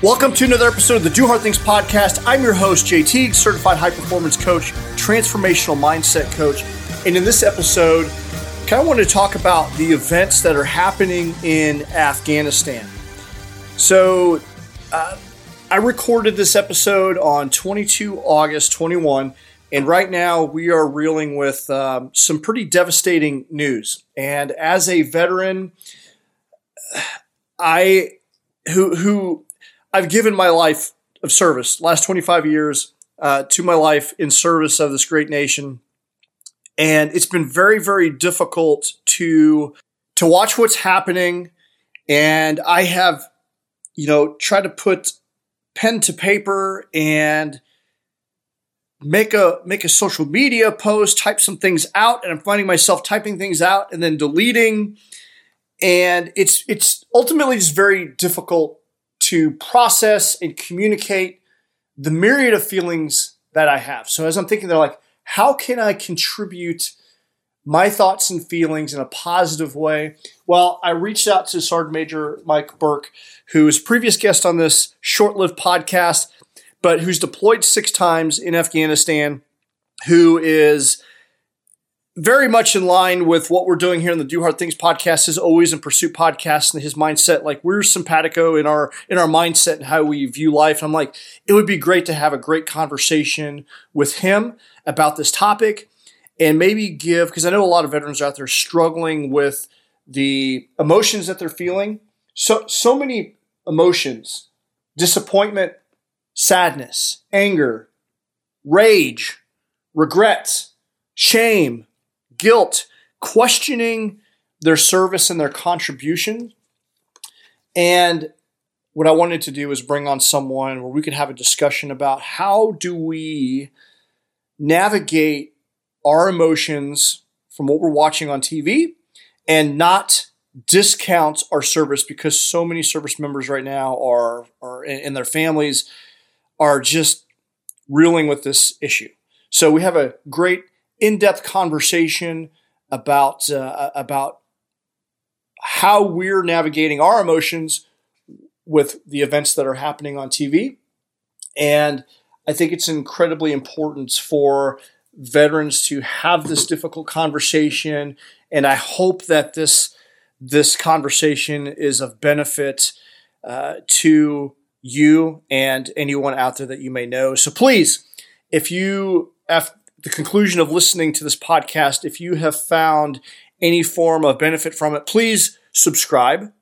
Welcome to another episode of the Do Hard Things podcast. I'm your host, Teague, certified high performance coach, transformational mindset coach. And in this episode, I kind of want to talk about the events that are happening in Afghanistan. So, uh, I recorded this episode on 22 August 21, and right now we are reeling with um, some pretty devastating news. And as a veteran, I who who I've given my life of service, last 25 years, uh, to my life in service of this great nation. And it's been very, very difficult to, to watch what's happening. And I have, you know, tried to put pen to paper and make a make a social media post, type some things out, and I'm finding myself typing things out and then deleting. And it's it's ultimately just very difficult to process and communicate the myriad of feelings that I have. So as I'm thinking, they're like, how can I contribute my thoughts and feelings in a positive way? Well, I reached out to Sergeant Major Mike Burke, who is previous guest on this short-lived podcast, but who's deployed six times in Afghanistan, who is very much in line with what we're doing here in the Do Hard Things podcast, his always in pursuit podcast and his mindset. Like we're simpatico in our in our mindset and how we view life. I'm like, it would be great to have a great conversation with him about this topic and maybe give because I know a lot of veterans out there struggling with the emotions that they're feeling. So so many emotions, disappointment, sadness, anger, rage, regrets, shame, guilt, questioning their service and their contribution. And what I wanted to do was bring on someone where we could have a discussion about how do we navigate our emotions from what we're watching on TV and not discount our service because so many service members right now are, are and their families are just reeling with this issue. So we have a great in-depth conversation about uh, about how we're navigating our emotions with the events that are happening on TV. And I think it's incredibly important for veterans to have this difficult conversation. And I hope that this this conversation is of benefit uh, to you and anyone out there that you may know. So please, if you the conclusion of listening to this podcast, if you have found any form of benefit from it, please subscribe,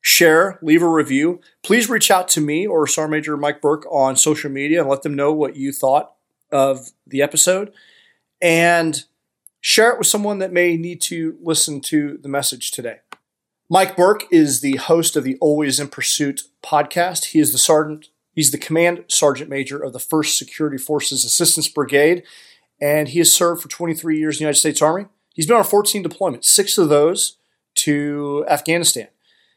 share, leave a review. Please reach out to me or Sergeant Major Mike Burke on social media and let them know what you thought of the episode. And share it with someone that may need to listen to the message today. Mike Burke is the host of the Always in Pursuit podcast. He is the sergeant, he's the command sergeant major of the 1st Security Forces Assistance Brigade and he has served for 23 years in the United States Army. He's been on 14 deployments, six of those to Afghanistan.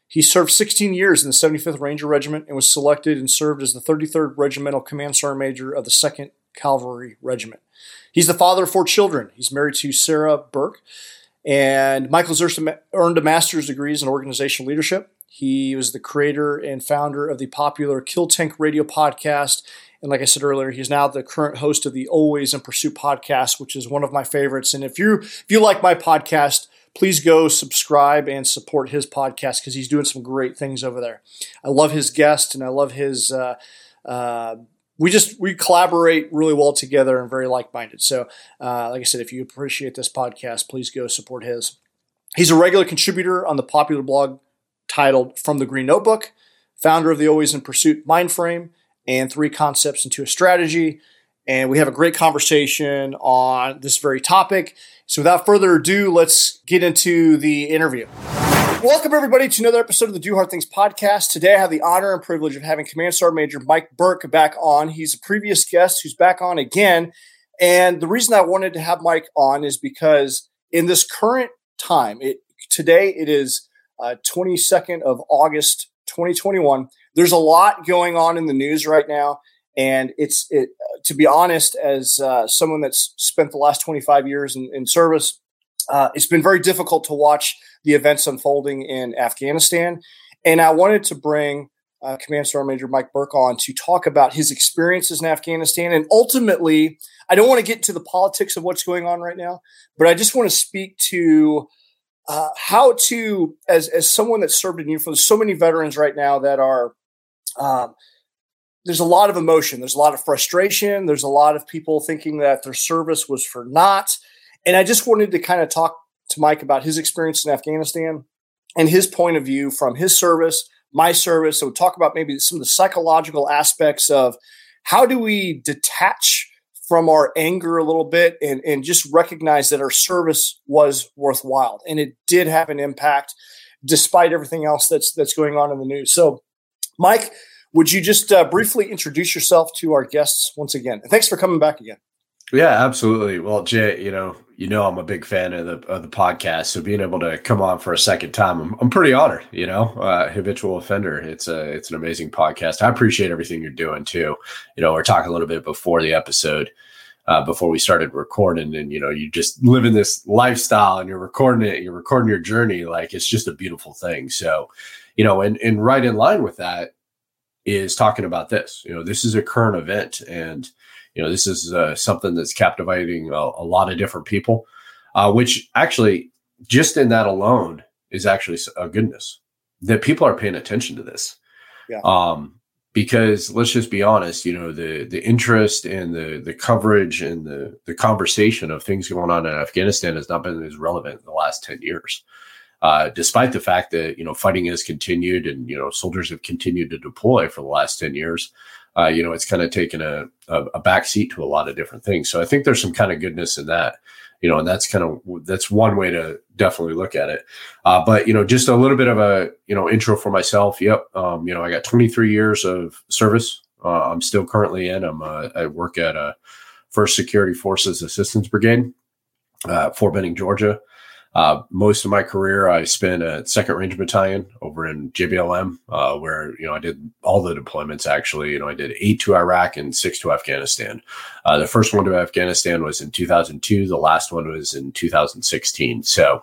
He served 16 years in the 75th Ranger Regiment and was selected and served as the 33rd Regimental Command Sergeant Major of the 2nd Cavalry Regiment. He's the father of four children. He's married to Sarah Burke, and Michael Michael's earned a master's degrees in organizational leadership. He was the creator and founder of the popular Kill Tank Radio podcast and like I said earlier, he's now the current host of the Always in Pursuit podcast, which is one of my favorites. And if you if you like my podcast, please go subscribe and support his podcast because he's doing some great things over there. I love his guest and I love his. Uh, uh, we just we collaborate really well together and very like minded. So, uh, like I said, if you appreciate this podcast, please go support his. He's a regular contributor on the popular blog titled "From the Green Notebook," founder of the Always in Pursuit Mindframe and three concepts into a strategy. and we have a great conversation on this very topic. So, without further ado, let's get into the interview. Welcome, everybody, to another episode of the Do Hard Things podcast. Today, I have the honor and privilege of having Command Sergeant Major Mike Burke back on. He's a previous guest who's back on again. And the reason I wanted to have Mike on is because in this current time, it, today it is uh, 22nd of August, 2021. There's a lot going on in the news right now. And it's it, to be honest, as uh, someone that's spent the last 25 years in, in service, uh, it's been very difficult to watch the events unfolding in Afghanistan. And I wanted to bring uh, Command Sergeant Major Mike Burke on to talk about his experiences in Afghanistan. And ultimately, I don't want to get to the politics of what's going on right now, but I just want to speak to uh, how to, as, as someone that served in uniform, so many veterans right now that are, um, there's a lot of emotion. There's a lot of frustration. There's a lot of people thinking that their service was for naught. And I just wanted to kind of talk to Mike about his experience in Afghanistan and his point of view from his service, my service. So talk about maybe some of the psychological aspects of how do we detach from our anger a little bit and, and just recognize that our service was worthwhile and it did have an impact despite everything else that's that's going on in the news. So Mike, would you just uh, briefly introduce yourself to our guests once again? Thanks for coming back again. Yeah, absolutely. Well, Jay, you know, you know, I'm a big fan of the of the podcast, so being able to come on for a second time, I'm, I'm pretty honored. You know, uh, habitual offender. It's a it's an amazing podcast. I appreciate everything you're doing too. You know, we're talking a little bit before the episode, uh, before we started recording, and you know, you just living this lifestyle, and you're recording it. You're recording your journey. Like it's just a beautiful thing. So, you know, and and right in line with that is talking about this. You know, this is a current event, and you know, this is uh, something that's captivating a, a, lot of different people, uh, which actually, just in that alone, is actually a goodness that people are paying attention to this. Yeah. Um, because let's just be honest, you know, the the interest and the the coverage and the the conversation of things going on in Afghanistan has not been as relevant in the last 10 years. Uh, despite the fact that you know fighting has continued and you know soldiers have continued to deploy for the last 10 years uh, you know, it's kind of taken a, a, a back seat to a lot of different things. So I think there's some kind of goodness in that, you know, and that's kind of, that's one way to definitely look at it. Uh, but, you know, just a little bit of a, you know, intro for myself. Yep. Um, you know, I got 23 years of service. Uh, I'm still currently in, I'm, uh, I work at a first security forces assistance brigade, uh, Fort Benning, Georgia. Uh, most of my career, I spent at Second Ranger Battalion over in JBLM, uh, where you know I did all the deployments. Actually, you know I did eight to Iraq and six to Afghanistan. Uh, the first one to Afghanistan was in 2002. The last one was in 2016. So,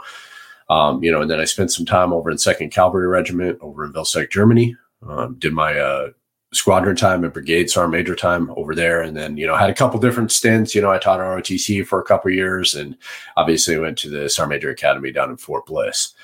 um, you know, and then I spent some time over in Second Cavalry Regiment over in Vilseck, Germany. Um, did my uh, squadron time and brigade sergeant major time over there. And then you know had a couple different stints. You know i taught rotc for a couple years and obviously went to the sergeant major academy down in fort bliss.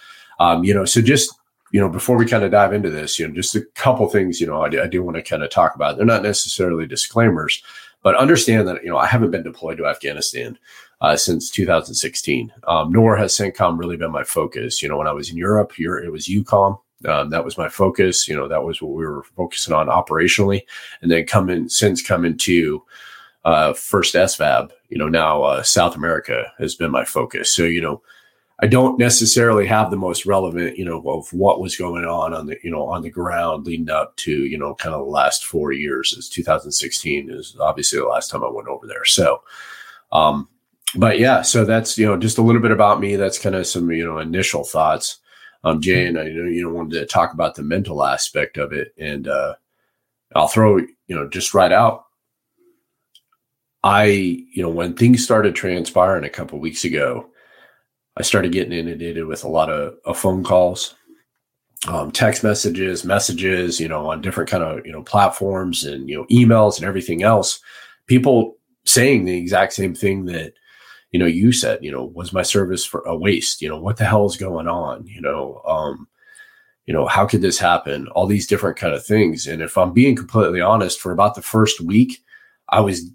Um, you know so just you know before we kind of dive into this you know just a couple things you know i, I do want to kind of talk about. They're not necessarily disclaimers but understand that you know i haven't been deployed to afghanistan uh, since 2016 um, nor has CENTCOM really been my focus. You know when i was in europe it was EUCOM um, that was my focus. You know, that was what we were focusing on operationally, and then coming since coming to uh, first SFAB. You know, now uh, South America has been my focus. So you know, I don't necessarily have the most relevant, you know, of what was going on on the, you know, on the ground leading up to, you know, kind of the last four years. As 2016 is obviously the last time I went over there. So, um, but yeah, so that's you know just a little bit about me. That's kind of some you know initial thoughts um, Jay, and I know you don't want to talk about the mental aspect of it, and uh, I'll throw you know just right out. I you know when things started transpiring a couple weeks ago, I started getting inundated with a lot of, of phone calls, um, text messages, messages, you know, on different kind of you know platforms and you know emails and everything else. People saying the exact same thing that you know, you said, you know, was my service for a waste? You know, what the hell is going on? You know, um, you know, how could this happen? All these different kind of things. And if I'm being completely honest, for about the first week, I was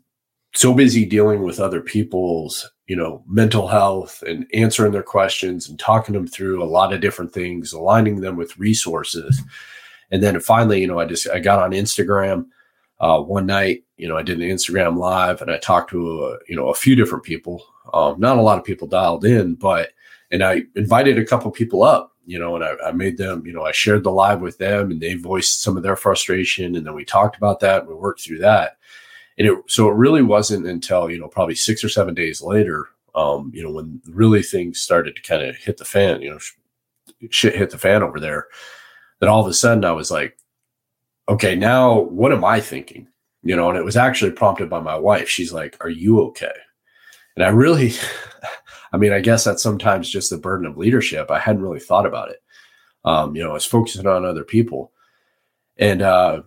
so busy dealing with other people's, you know, mental health and answering their questions and talking them through a lot of different things, aligning them with resources. And then finally, you know, I just I got on Instagram uh, one night, you know, I did an Instagram live and I talked to, a, you know, a few different people. Um, not a lot of people dialed in, but, and I invited a couple people up, you know, and I, I, made them, you know, I shared the live with them and they voiced some of their frustration. And then we talked about that. We worked through that. And it, so it really wasn't until, you know, probably six or seven days later, um, you know, when really things started to kind of hit the fan, you know, sh- shit hit the fan over there, that all of a sudden I was like, okay, now what am I thinking? You know, and it was actually prompted by my wife. She's like, Are you okay? And I really, I mean, I guess that's sometimes just the burden of leadership. I hadn't really thought about it. Um, you know, I was focusing on other people. And uh,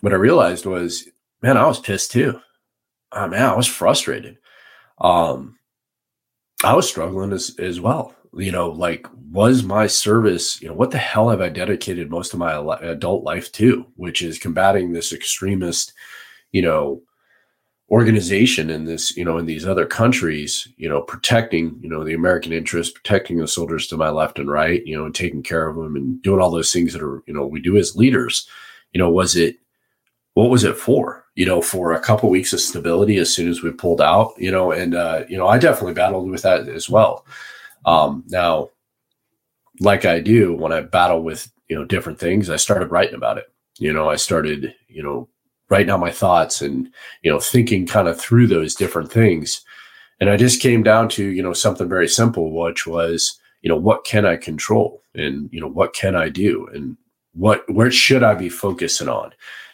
what I realized was, man, I was pissed too. Oh, man, I was frustrated. Um, I was struggling as, as well you know, like was my service, you know, what the hell have I dedicated most of my adult life to, which is combating this extremist, you know, organization in this, you know, in these other countries, you know, protecting, you know, the American interest, protecting the soldiers to my left and right, you know, and taking care of them and doing all those things that are, you know, we do as leaders. You know, was it what was it for? You know, for a couple weeks of stability as soon as we pulled out, you know, and uh, you know, I definitely battled with that as well. Um, now, like I do when I battle with you know different things, I started writing about it. You know, I started you know writing out my thoughts and you know thinking kind of through those different things, and I just came down to you know something very simple, which was you know what can I control? And you know what can I do? And what where should I be focusing on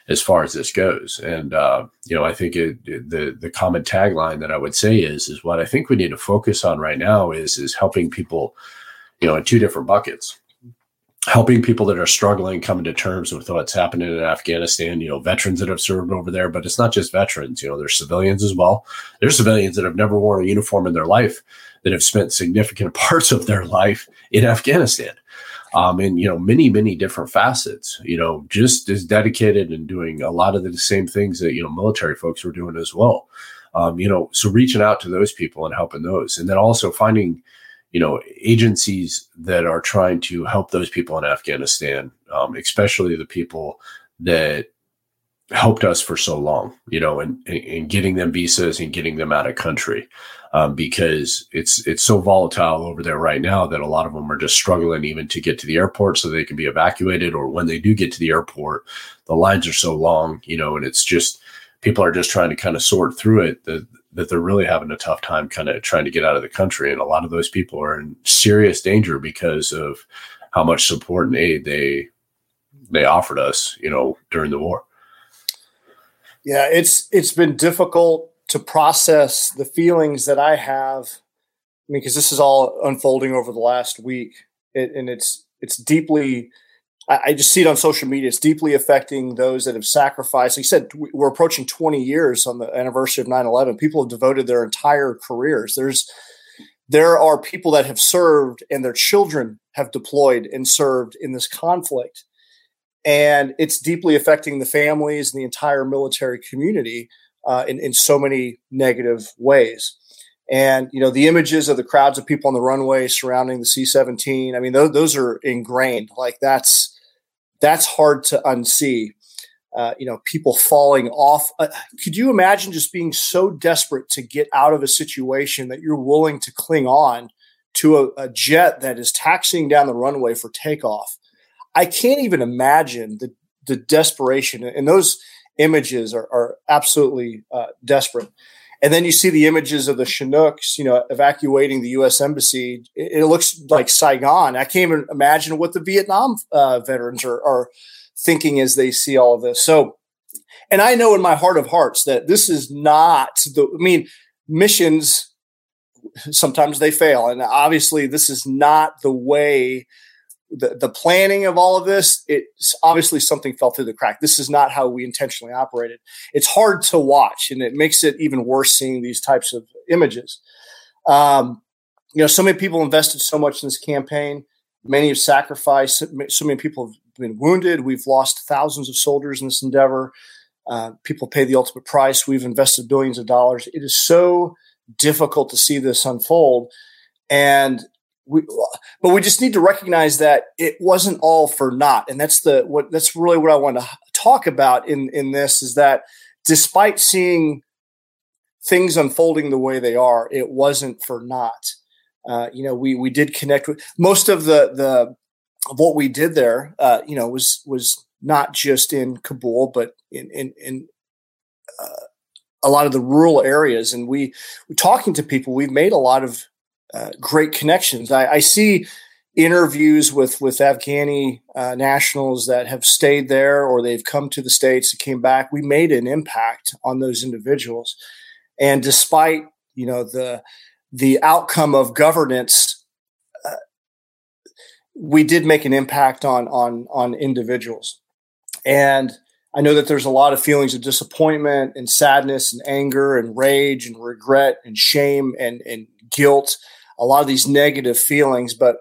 as far as this goes. And uh, you know, I think it, it, the the common tagline that I would say is is what I think we need to focus on right now is is helping people, you know, in two different buckets. Helping people that are struggling coming to terms with what's happening in Afghanistan, you know, veterans that have served over there, but it's not just veterans, you know, there's civilians as well. There's civilians that have never worn a uniform in their life that have spent significant parts of their life in Afghanistan um, in you know many many different facets. You know, just as dedicated and doing a lot of the same things that you know military folks were doing as well. Um, you know, so reaching out to those people and helping those, and then also finding you know agencies that are trying to help those people in Afghanistan, um, especially the people that helped us for so long, you know, and, and getting them visas and getting them out of country um, because it's it's so volatile over there right now that a lot of them are just struggling even to get to the airport so they can be evacuated, or when they do get to the airport, the lines are so long, you know, and it's just people are just trying to kind of sort through it that that they're really having a tough time kind of trying to get out of the country, and a lot of those people are in serious danger because of how much support and aid they they offered us, you know, during the war. Yeah, it's it's been difficult to process the feelings that I have. I mean, because this is all unfolding over the last week, it, and it's it's deeply. I, I, just see it on social media. It's deeply affecting those that have sacrificed. Like you said, we're approaching 20 years on the anniversary of 9/11. People have devoted their entire careers. There's there are people that have served and their children have deployed and served in this conflict and it's deeply affecting the families and the entire military community uh, in, in so many negative ways. And you know the images of the crowds of people on the runway surrounding the C-17. I mean, those, those are ingrained. Like that's that's hard to unsee. Uh, you know, people falling off. Uh, could you imagine just being so desperate to get out of a situation that you're willing to cling on to a, a jet that is taxiing down the runway for takeoff? I can't even imagine the the desperation and those images are, are absolutely uh, desperate. And then you see the images of the Chinooks, you know, evacuating the U.S. embassy. It, it looks like Saigon. I can't even imagine what the Vietnam uh, veterans are, are thinking as they see all of this. So, and I know in my heart of hearts that this is not the. I mean, missions sometimes they fail, and obviously this is not the way the, the planning of all of this, it's obviously something fell through the crack. This is not how we intentionally operated. It's hard to watch, and it makes it even worse seeing these types of images. Um, you know, so many people invested so much in this campaign. Many have sacrificed. So many people have been wounded. We've lost thousands of soldiers in this endeavor. Uh, people pay the ultimate price. We've invested billions of dollars. It is so difficult to see this unfold. And we, but we just need to recognize that it wasn't all for naught, and that's the what that's really what I want to talk about in in this is that despite seeing things unfolding the way they are, it wasn't for naught. Uh, you know, we we did connect with most of the the of what we did there. Uh, you know, was was not just in Kabul, but in in, in uh, a lot of the rural areas. And we, talking to people, we've made a lot of uh, great connections. I, I, see interviews with with Afghani uh, nationals that have stayed there or they've come to the states and came back. We made an impact on those individuals, and despite you know the the outcome of governance, uh, we did make an impact on on on individuals, and I know that there's a lot of feelings of disappointment and sadness and anger and rage and regret and shame and and guilt, a lot of these negative feelings, but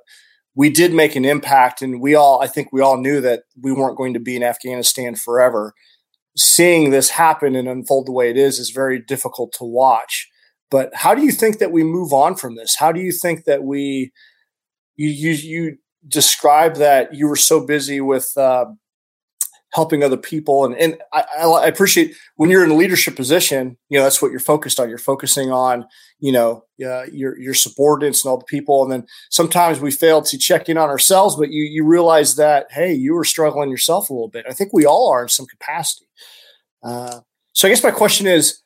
we did make an impact and we all i think we all knew that we weren't going to be in afghanistan forever. Seeing this happen and unfold the way it is is very difficult to watch. But how do you think that we move on from this? How do you think that we you you, you describe that you were so busy with uh, helping other people. And, and I, I, appreciate when you're in a leadership position, you know, that's what you're focused on. You're focusing on, you know, uh, your, your subordinates and all the people. And then sometimes we fail to check in on ourselves, but you, you realize that, Hey, you were struggling yourself a little bit. I think we all are in some capacity. Uh, so I guess my question is,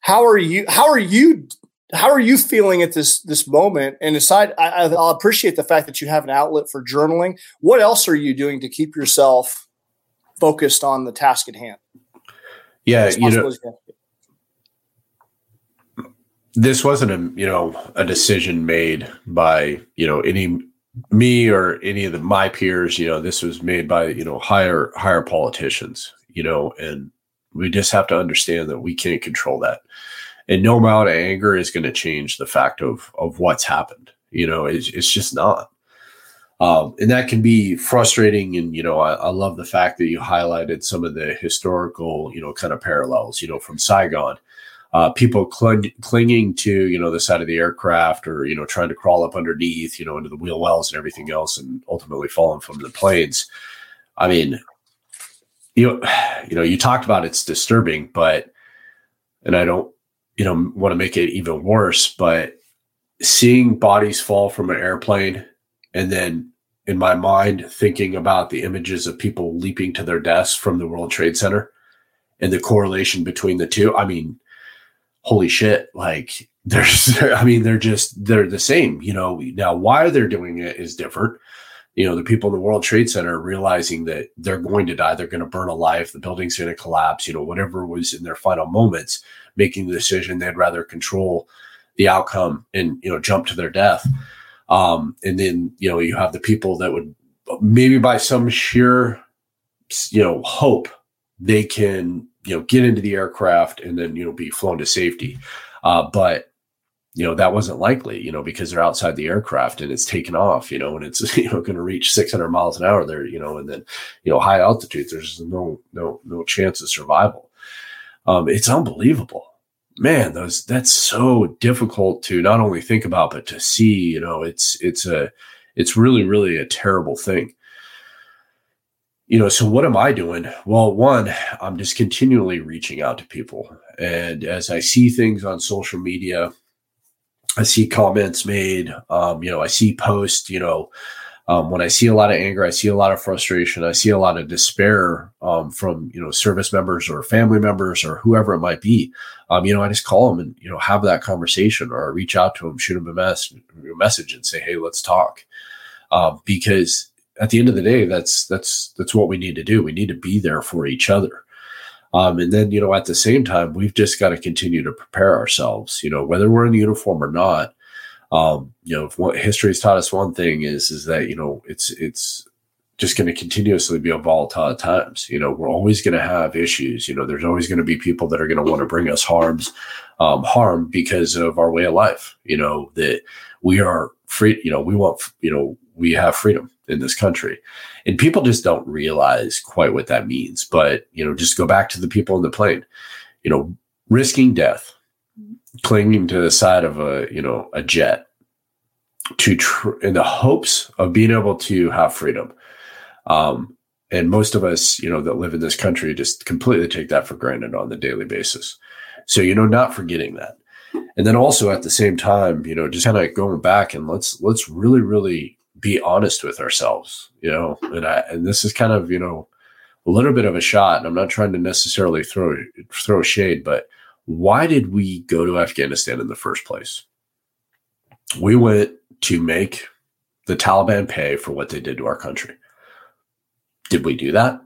how are you, how are you how are you feeling at this this moment? And aside, I, will appreciate the fact that you have an outlet for journaling. What else are you doing to keep yourself focused on the task at hand? Yeah, you know, this wasn't a you know a decision made by you know any me or any of the, my peers. You know, this was made by you know higher higher politicians. You know, and we just have to understand that we can't control that and no amount of anger is going to change the fact of of what's happened you know it's, it's just not. Um, and that can be frustrating and you know I, I, love the fact that you highlighted some of the historical you know kind of parallels you know from saigon. Uh, people cl- clinging to you know the side of the aircraft or you know trying to crawl up underneath you know into the wheel wells and everything else and ultimately falling from the planes. I mean you know you know you talked about it's disturbing but and i don't you know, want to make it even worse. But seeing bodies fall from an airplane and then in my mind thinking about the images of people leaping to their deaths from the World Trade Center and the correlation between the two. I mean, holy shit. Like there's, I mean, they're just, they're the same, you know. Now, why they're doing it is different. You know, the people in the World Trade Center realizing that they're going to die, they're going to burn alive, the building's going to collapse, you know, whatever was in their final moments making the decision they'd rather control the outcome and you know jump to their death. Um, and then you know you have the people that would maybe by some sheer you know hope they can you know get into the aircraft and then you know be flown to safety. Uh, but you know that wasn't likely you know because they're outside the aircraft and it's taken off you know and it's you know going to reach 600 miles an hour there you know and then you know high altitudes there's no no no chance of survival um, it's unbelievable. Man, those that's so difficult to not only think about but to see. You know, it's it's a it's really really a terrible thing. You know, so what am I doing? Well, one, I'm just continually reaching out to people, and as I see things on social media, I see comments made. Um, you know, I see posts. You know, um, when I see a lot of anger, I see a lot of frustration, I see a lot of despair um, from you know service members or family members or whoever it might be. Um, you know, I just call them and you know have that conversation, or I reach out to them, shoot them a, mess- a message, and say, "Hey, let's talk," um, because at the end of the day, that's that's that's what we need to do. We need to be there for each other. Um, and then, you know, at the same time, we've just got to continue to prepare ourselves, you know, whether we're in uniform or not, um, you know, what history has taught us one thing is is that you know it's it's just going to continuously be a volatile times. You know, we're always going to have issues. You know, there's always going to be people that are going to want to bring us harms, um, harm because of our way of life. You know that we are free. You know, we want. You know, we have freedom in this country, and people just don't realize quite what that means. But you know, just go back to the people on the plane. You know, risking death clinging to the side of a you know a jet to tr- in the hopes of being able to have freedom um, And most of us, you know, that live in this country just completely take that for granted on the daily basis. So, you know, not forgetting that. And then also at the same time, you know, just kind of going back and let's let's really, really be honest with ourselves, you know. And I and this is kind of, you know, a little bit of a shot, and I'm not trying to necessarily throw throw shade, but why did we go to Afghanistan in the first place? We went to make the Taliban pay for what they did to our country. Did we do that?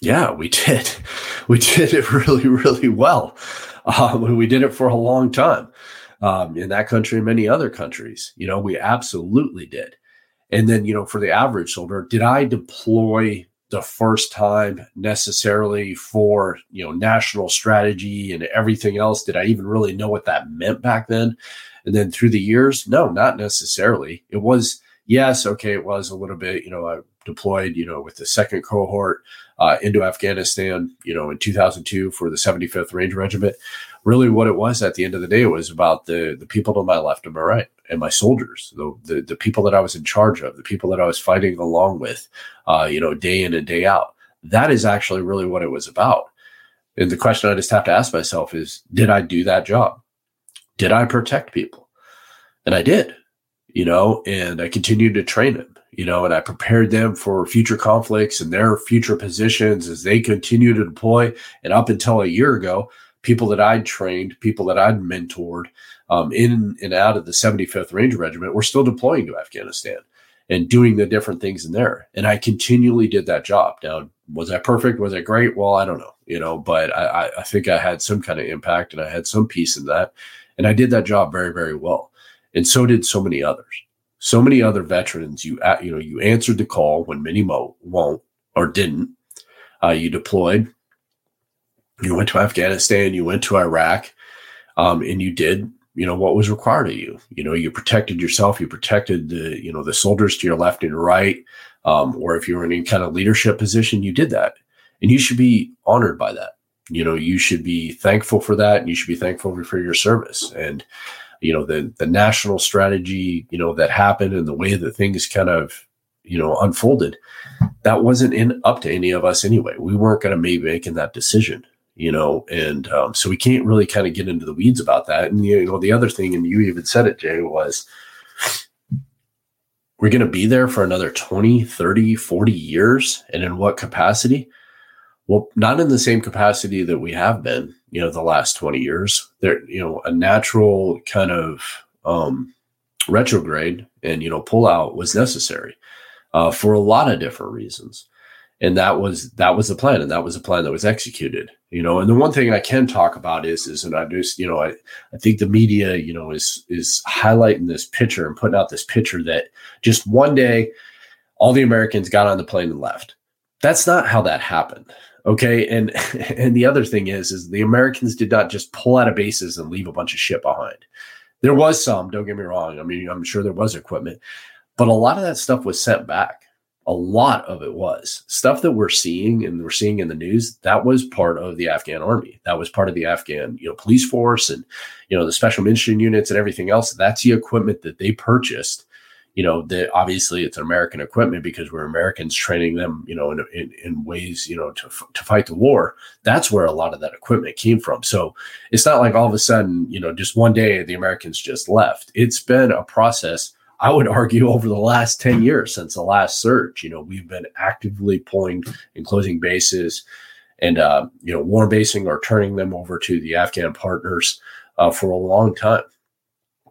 Yeah, we did. We did it really, really well. Um, we did it for a long time um, in that country and many other countries. You know, we absolutely did. And then, you know, for the average soldier, did I deploy the first time necessarily for you know national strategy and everything else? Did i even really know what that meant back then? And then through the years no not necessarily. It was yes okay it was a little bit you know i deployed you know with the second cohort uh, into afghanistan you know in 2002 for the 75th Ranger Regiment really what it was at the end of the day was about the the people to my left and my right and my soldiers, the, the, the people that I was in charge of, the people that I was fighting along with, uh, you know, day in and day out. That is actually really what it was about. And the question I just have to ask myself is, did I do that job? Did I protect people? And I did, you know, and I continued to train them, you know, and I prepared them for future conflicts and their future positions as they continue to deploy. And up until a year ago, people that I'd trained, people that I'd mentored, um, in and out of the 75th Ranger Regiment were still deploying to Afghanistan and doing the different things in there. And I continually did that job. Now, was I perfect? Was I great? Well, I don't know, you know, but I, I think I had some kind of impact and I had some piece in that. And I did that job very, very well. And so did so many others. So many other veterans, you you know, you answered the call when many mo- won't or didn't. Uh, you deployed. You went to Afghanistan. You went to Iraq, um, and you did you know what was required of you. You know you protected yourself you protected the you know the soldiers to your left and right um, or if you were in any kind of leadership position you did that. And you should be honored by that. You know you should be thankful for that and you should be thankful for your service. And you know the the national strategy you know that happened and the way that things kind of you know unfolded that wasn't in up to any of us anyway. We weren't going to be making that decision you know, and um, so we can't really kind of get into the weeds about that. And you know, the other thing, and you even said it, Jay, was we're going to be there for another 20, 30, 40 years. And in what capacity? Well, not in the same capacity that we have been, you know, the last 20 years. There, you know, a natural kind of um, retrograde and, you know, pull out was necessary uh, for a lot of different reasons and that was that was the plan and that was a plan that was executed you know? And the one thing i can talk about is is and i just you know i i think the media you know is is highlighting this picture and putting out this picture that just one day all the americans got on the plane and left. That's not how that happened okay? And and the other thing is is the americans did not just pull out of bases and leave a bunch of shit behind. There was some don't get me wrong i mean i'm sure there was equipment but a lot of that stuff was sent back a lot of it was. Stuff that we're seeing and we're seeing in the news that was part of the afghan army. That was part of the afghan you know police force and you know the special mission units and everything else. That's the equipment that they purchased. You know that obviously it's american equipment because we're americans training them you know in, in, in ways you know to, to fight the war. That's where a lot of that equipment came from. So it's not like all of a sudden you know just one day the americans just left. It's been a process I would argue over the last 10 years since the last surge, you know, we've been actively pulling and closing bases and, uh, you know, warm basing or turning them over to the Afghan partners uh, for a long time.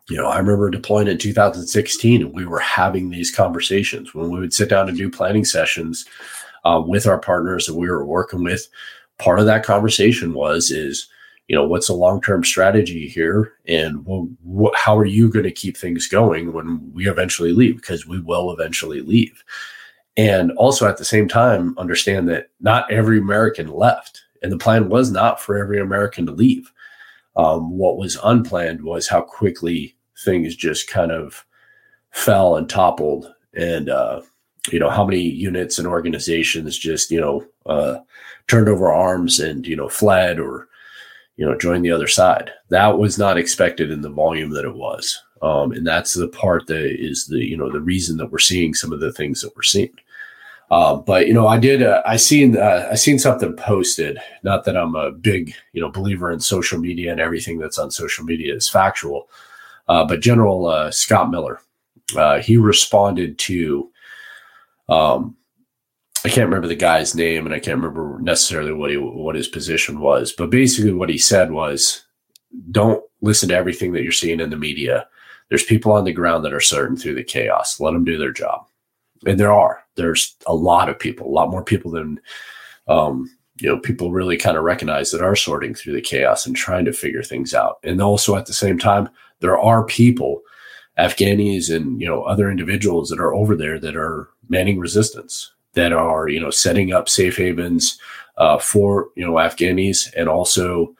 You know, I remember deploying in 2016 and we were having these conversations when we would sit down and do planning sessions uh, with our partners that we were working with. Part of that conversation was, is, you know what's a long-term strategy here? And wh- how are you going to keep things going when we eventually leave? Because we will eventually leave. And also at the same time understand that not every american left and the plan was not for every american to leave. Um, what was unplanned was how quickly things just kind of fell and toppled and uh, you know how many units and organizations just you know uh, turned over arms and you know fled or you know, join the other side. That was not expected in the volume that it was. Um, and that's the part that is the, you know, the reason that we're seeing some of the things that we're seeing. Uh, but you know, I did. Uh, I seen. Uh, I seen something posted. Not that I'm a big, you know, believer in social media and everything that's on social media is factual. Uh, but General uh, Scott Miller, uh, he responded to. Um, I can't remember the guy's name, and I can't remember necessarily what he what his position was. But basically, what he said was, "Don't listen to everything that you're seeing in the media. There's people on the ground that are certain through the chaos. Let them do their job." and there are there's a lot of people a lot more people than um, you know people really kind of recognize that are sorting through the chaos and trying to figure things out and also at the same time there are people afghanis and you know other individuals that are over there that are manning resistance that are you know setting up safe havens uh, for you know afghanis and also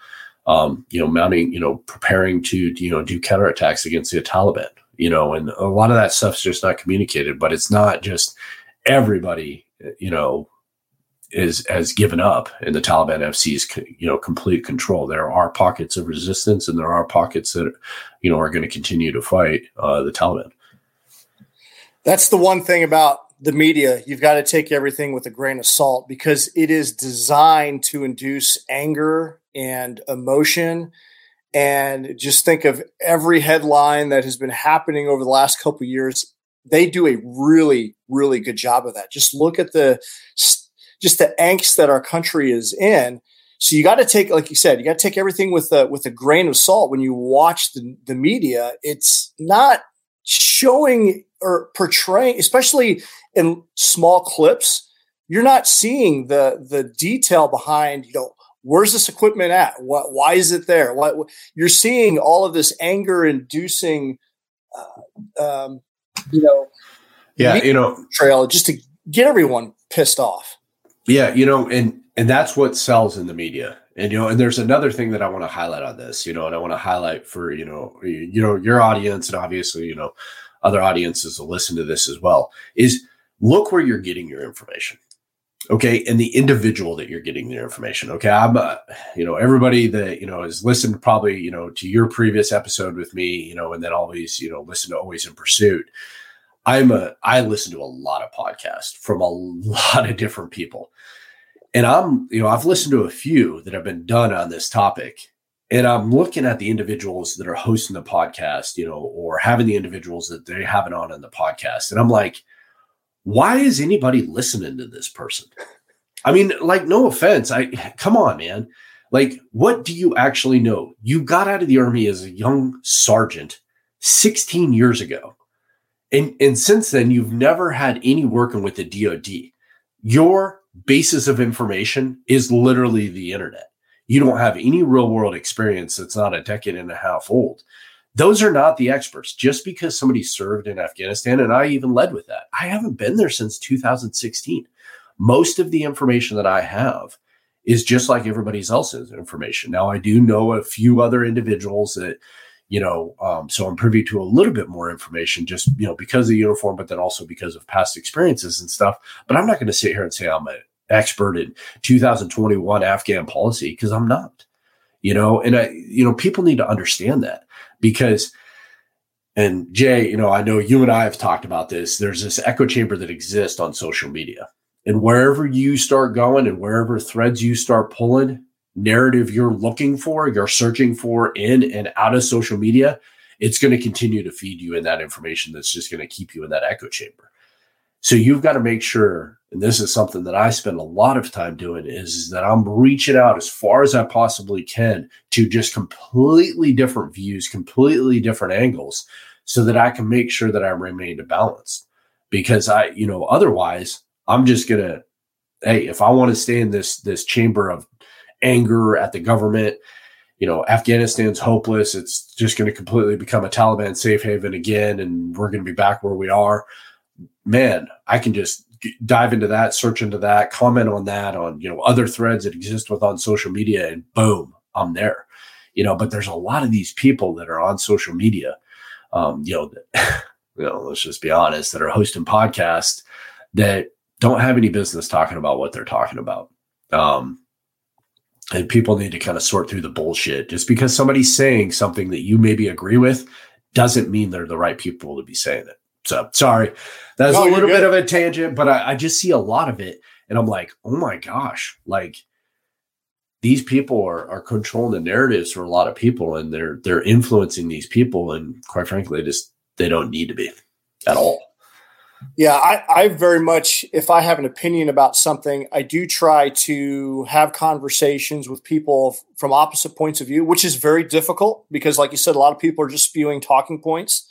um, you know mounting you know preparing to you know do counterattacks against the taliban you know, and a lot of that stuff's just not communicated, but it's not just everybody, you know, is has given up and the Taliban FC's you know complete control. There are pockets of resistance, and there are pockets that you know are going to continue to fight uh, the Taliban. That's the one thing about the media. You've got to take everything with a grain of salt because it is designed to induce anger and emotion. And just think of every headline that has been happening over the last couple years. They do a really really good job of that. Just look at the just the angst that our country is in. So you got to take like you said you got to take everything with a with a grain of salt. When you watch the, the media it's not showing or portraying especially in small clips you're not seeing the the detail behind you know where's this equipment at? What, why is it there? What, you're seeing all of this anger inducing, uh, um, you know, yeah, you know, trail just to get everyone pissed off. Yeah, you know, and and that's what sells in the media. And you know, and there's another thing that I want to highlight on this, you know, and I want to highlight for you know, you know, your audience and obviously you know, other audiences will listen to this as well. Is look where you're getting your information okay? And the individual that you're getting their information okay? I'm uh, you know everybody that you know has listened probably you know to your previous episode with me you know and then always you know listen to always in pursuit. I'm a i listen to a lot of podcasts from a lot of different people. And i'm you know i've listened to a few that have been done on this topic. And i'm looking at the individuals that are hosting the podcast you know or having the individuals that they have it on in the podcast. And i'm like why is anybody listening to this person? I mean, like, no offense. I come on, man. Like, what do you actually know? You got out of the army as a young sergeant 16 years ago. And, and since then, you've never had any working with the DoD. Your basis of information is literally the internet. You don't have any real world experience that's not a decade and a half old. Those are not the experts. Just because somebody served in Afghanistan, and I even led with that, I haven't been there since 2016. Most of the information that I have is just like everybody else's information. Now, I do know a few other individuals that, you know, um, so I'm privy to a little bit more information just, you know, because of the uniform, but then also because of past experiences and stuff. But I'm not going to sit here and say I'm an expert in 2021 Afghan policy because I'm not, you know, and I, you know, people need to understand that because and Jay, you know, I know you and I have talked about this. There's this echo chamber that exists on social media. And wherever you start going and wherever threads you start pulling, narrative you're looking for, you're searching for in and out of social media, it's going to continue to feed you in that information that's just going to keep you in that echo chamber. So you've got to make sure, and this is something that I spend a lot of time doing, is, that I'm reaching out as far as I possibly can to just completely different views, completely different angles, so that I can make sure that I remain balanced. Because I, you know, otherwise I'm just gonna, hey, if I want to stay in this this chamber of anger at the government, you know, Afghanistan's hopeless. It's just going to completely become a Taliban safe haven again, and we're going to be back where we are man, I can just dive into that, search into that, comment on that on, you know, other threads that exist with on social media and boom, I'm there. You know, but there's a lot of these people that are on social media, um, you know, you know, let's just be honest, that are hosting podcasts that don't have any business talking about what they're talking about. Um, and people need to kind of sort through the bullshit. Just because somebody's saying something that you maybe agree with doesn't mean they're the right people to be saying it. So sorry, that's no, a little bit of a tangent, but I, I just see a lot of it, and I'm like, oh my gosh, like these people are, are controlling the narratives for a lot of people and they're they're influencing these people and quite frankly just they don't need to be at all. Yeah I, I very much if i have an opinion about something i do try to have conversations with people from opposite points of view which is very difficult because like you said a lot of people are just spewing talking points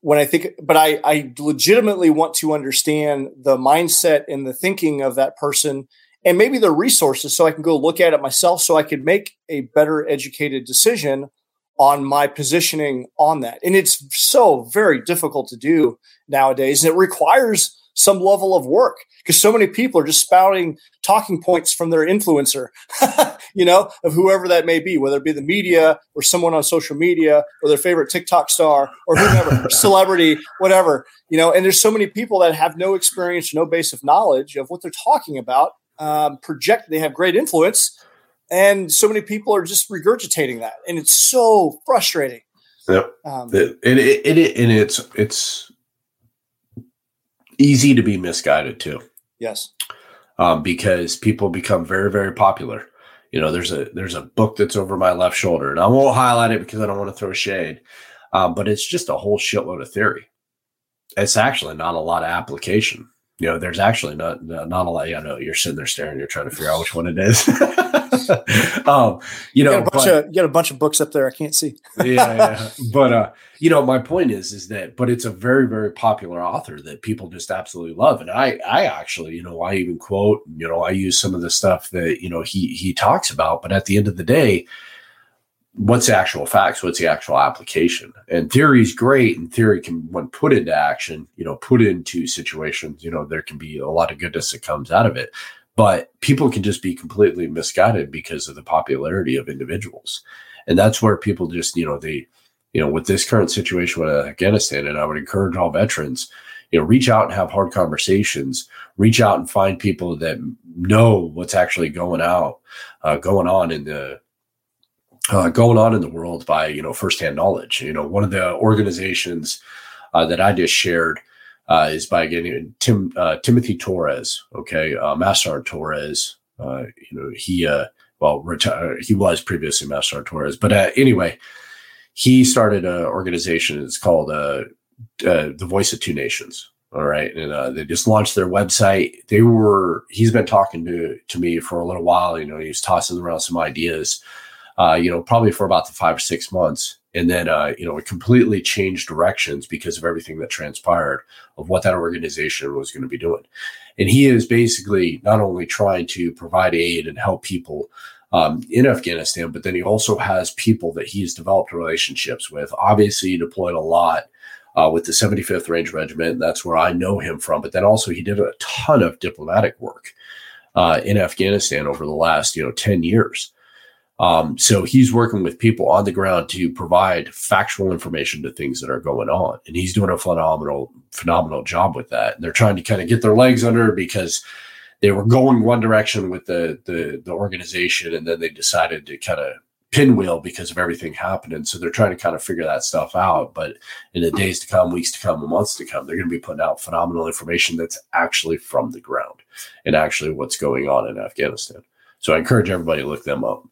when i think but i i legitimately want to understand the mindset and the thinking of that person and maybe the resources so I can go look at it myself so I could make a better educated decision on my positioning on that. And it's so very difficult to do nowadays. And it requires some level of work because so many people are just spouting talking points from their influencer, you know, of whoever that may be, whether it be the media or someone on social media or their favorite TikTok star or whoever, celebrity, whatever, you know, and there's so many people that have no experience, no base of knowledge of what they're talking about um, project they have great influence and so many people are just regurgitating that and it's so frustrating. Yep. Um, and, it, it, it, and it's it's easy to be misguided too yes um, because people become very very popular you know there's a there's a book that's over my left shoulder and i won't highlight it because i don't want to throw shade um, but it's just a whole shitload of theory it's actually not a lot of application you know, there's actually not not a lot. I know you're sitting there staring, you're trying to figure out which one it is. um, you know, you got, but, of, you got, a bunch of books up there. I can't see. yeah, yeah, but uh, you know, my point is, is that, but it's a very, very popular author that people just absolutely love, and I, I actually, you know, I even quote, you know, I use some of the stuff that you know he he talks about, but at the end of the day what's the actual facts? What's the actual application? And theory is great and theory can when put into action you know put into situations you know there can be a lot of goodness that comes out of it but people can just be completely misguided because of the popularity of individuals and that's where people just you know they you know with this current situation with afghanistan and i would encourage all veterans you know reach out and have hard conversations reach out and find people that know what's actually going out uh, going on in the uh, going on in the world by you know firsthand knowledge. You know, one of the organizations uh, that I just shared uh, is by getting Tim uh, Timothy Torres. Okay, uh, Master Torres. Uh, you know, he uh well reti- he was previously Master Torres, but anyway, he started an organization. It's called uh uh the Voice of Two Nations. All right, and uh they just launched their website. They were he's been talking to to me for a little while. You know, he's tossing around some ideas uh, you know, probably for about the five or six months. And then, uh, you know, it completely changed directions because of everything that transpired of what that organization was going to be doing. And he is basically not only trying to provide aid and help people um, in Afghanistan, but then he also has people that he's developed relationships with. Obviously, he deployed a lot uh, with the 75th Ranger Regiment. That's where I know him from. But then also, he did a ton of diplomatic work uh, in Afghanistan over the last, you know, 10 years. Um, so he's working with people on the ground to provide factual information to things that are going on, and he's doing a phenomenal, phenomenal job with that. And they're trying to kind of get their legs under because they were going one direction with the the, the organization, and then they decided to kind of pinwheel because of everything happening. So they're trying to kind of figure that stuff out. But in the days to come, weeks to come, months to come, they're going to be putting out phenomenal information that's actually from the ground and actually what's going on in Afghanistan. So I encourage everybody to look them up.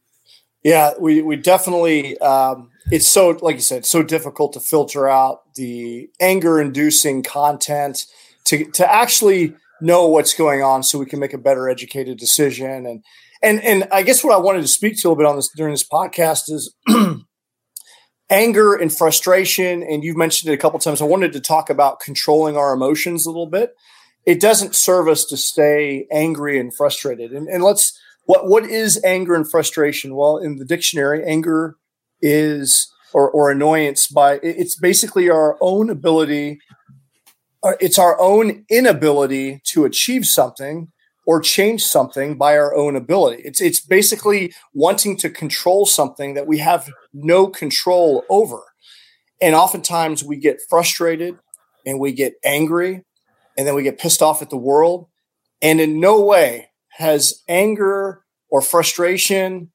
Yeah, we we definitely. Um, it's so like you said, so difficult to filter out the anger-inducing content to to actually know what's going on, so we can make a better educated decision. And and and I guess what I wanted to speak to a little bit on this during this podcast is anger and frustration. And you've mentioned it a couple times. I wanted to talk about controlling our emotions a little bit. It doesn't serve us to stay angry and frustrated. And, and let's what what is anger and frustration? Well, in the dictionary, anger is or, or annoyance by it's basically our own ability uh, it's our own inability to achieve something or change something by our own ability. It's it's basically wanting to control something that we have no control over. And oftentimes we get frustrated and we get angry and then we get pissed off at the world. And in no way has anger or frustration,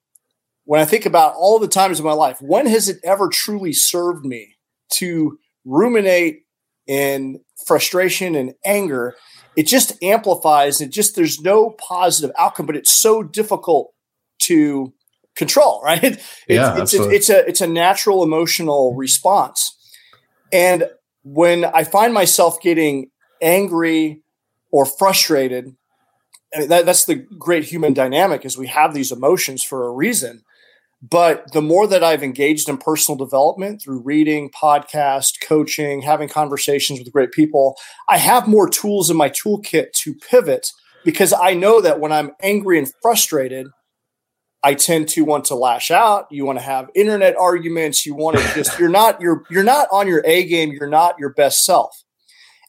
when I think about all the times in my life, when has it ever truly served me to ruminate in frustration and anger, it just amplifies. It just there's no positive outcome, but it's so difficult to control, right? It's, yeah, it's, it's, it's a it's a natural emotional response, and when I find myself getting angry or frustrated, I mean, that, that's the great human dynamic is we have these emotions for a reason. But the more that I've engaged in personal development through reading, podcast, coaching, having conversations with great people, I have more tools in my toolkit to pivot because I know that when I'm angry and frustrated, I tend to want to lash out. You want to have internet arguments. You want to just you're not you're you're not on your A game. You're not your best self.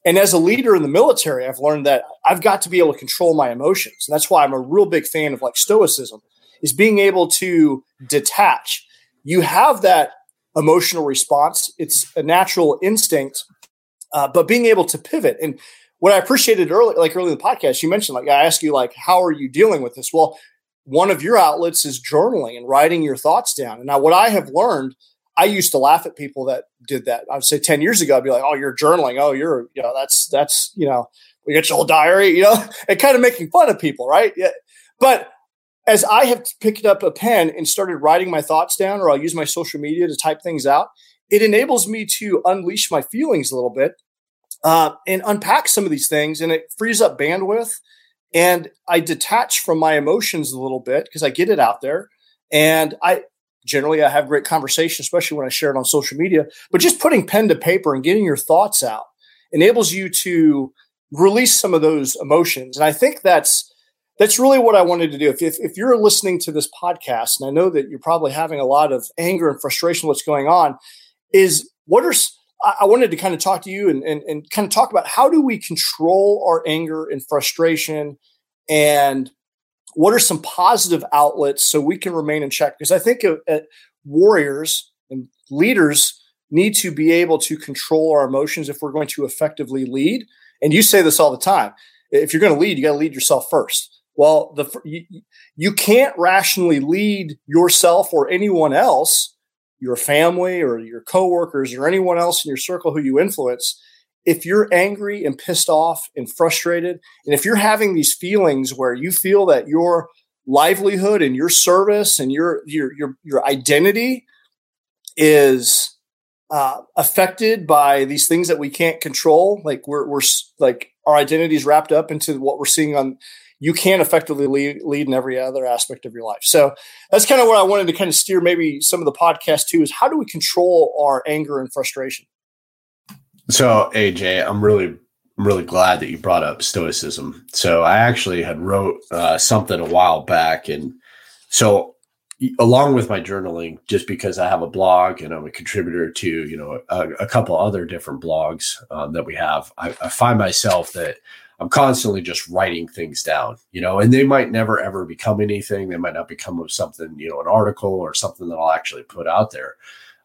And as a leader in the military, I've learned that I've got to be able to control my emotions. And that's why I'm a real big fan of like stoicism is being able to detach. You have that emotional response. It's a natural instinct, uh, but being able to pivot. And what I appreciated early, like early in the podcast, you mentioned, like I asked you, like, how are you dealing with this? Well, one of your outlets is journaling and writing your thoughts down. And now, what I have learned, I used to laugh at people that did that. I would say ten years ago, I'd be like, "Oh, you're journaling. Oh, you're, you know, that's that's you know, we get your whole diary, you know, and kind of making fun of people, right? Yeah. But as I have picked up a pen and started writing my thoughts down, or I'll use my social media to type things out, it enables me to unleash my feelings a little bit uh, and unpack some of these things, and it frees up bandwidth. And I detach from my emotions a little bit because I get it out there. And I generally I have great conversation, especially when I share it on social media. But just putting pen to paper and getting your thoughts out enables you to release some of those emotions. And I think that's that's really what I wanted to do. If, if, if, you're listening to this podcast, and I know that you're probably having a lot of anger and frustration, what's going on, is what are I wanted to kind of talk to you and, and, and kind of talk about how do we control our anger and frustration and what are some positive outlets so we can remain in check? Because I think of, uh, warriors and leaders need to be able to control our emotions if we're going to effectively lead. And you say this all the time. If you're going to lead, you got to lead yourself first. Well, the you, you can't rationally lead yourself or anyone else, your family or your coworkers or anyone else in your circle who you influence, if you're angry and pissed off and frustrated, and if you're having these feelings where you feel that your livelihood and your service and your your your your identity is uh, affected by these things that we can't control, like we're we're like our identity is wrapped up into what we're seeing on you can't effectively lead, lead in every other aspect of your life. So that's kind of what I wanted to kind of steer maybe some of the podcast too is how do we control our anger and frustration? So AJ, I'm really I'm really glad that you brought up stoicism. So I actually had wrote uh, something a while back, and so along with my journaling, just because I have a blog and I'm a contributor to you know a, a couple other different blogs um, that we have, I, I find myself that I'm constantly just writing things down, you know, and they might never ever become anything. They might not become something, you know, an article or something that I'll actually put out there.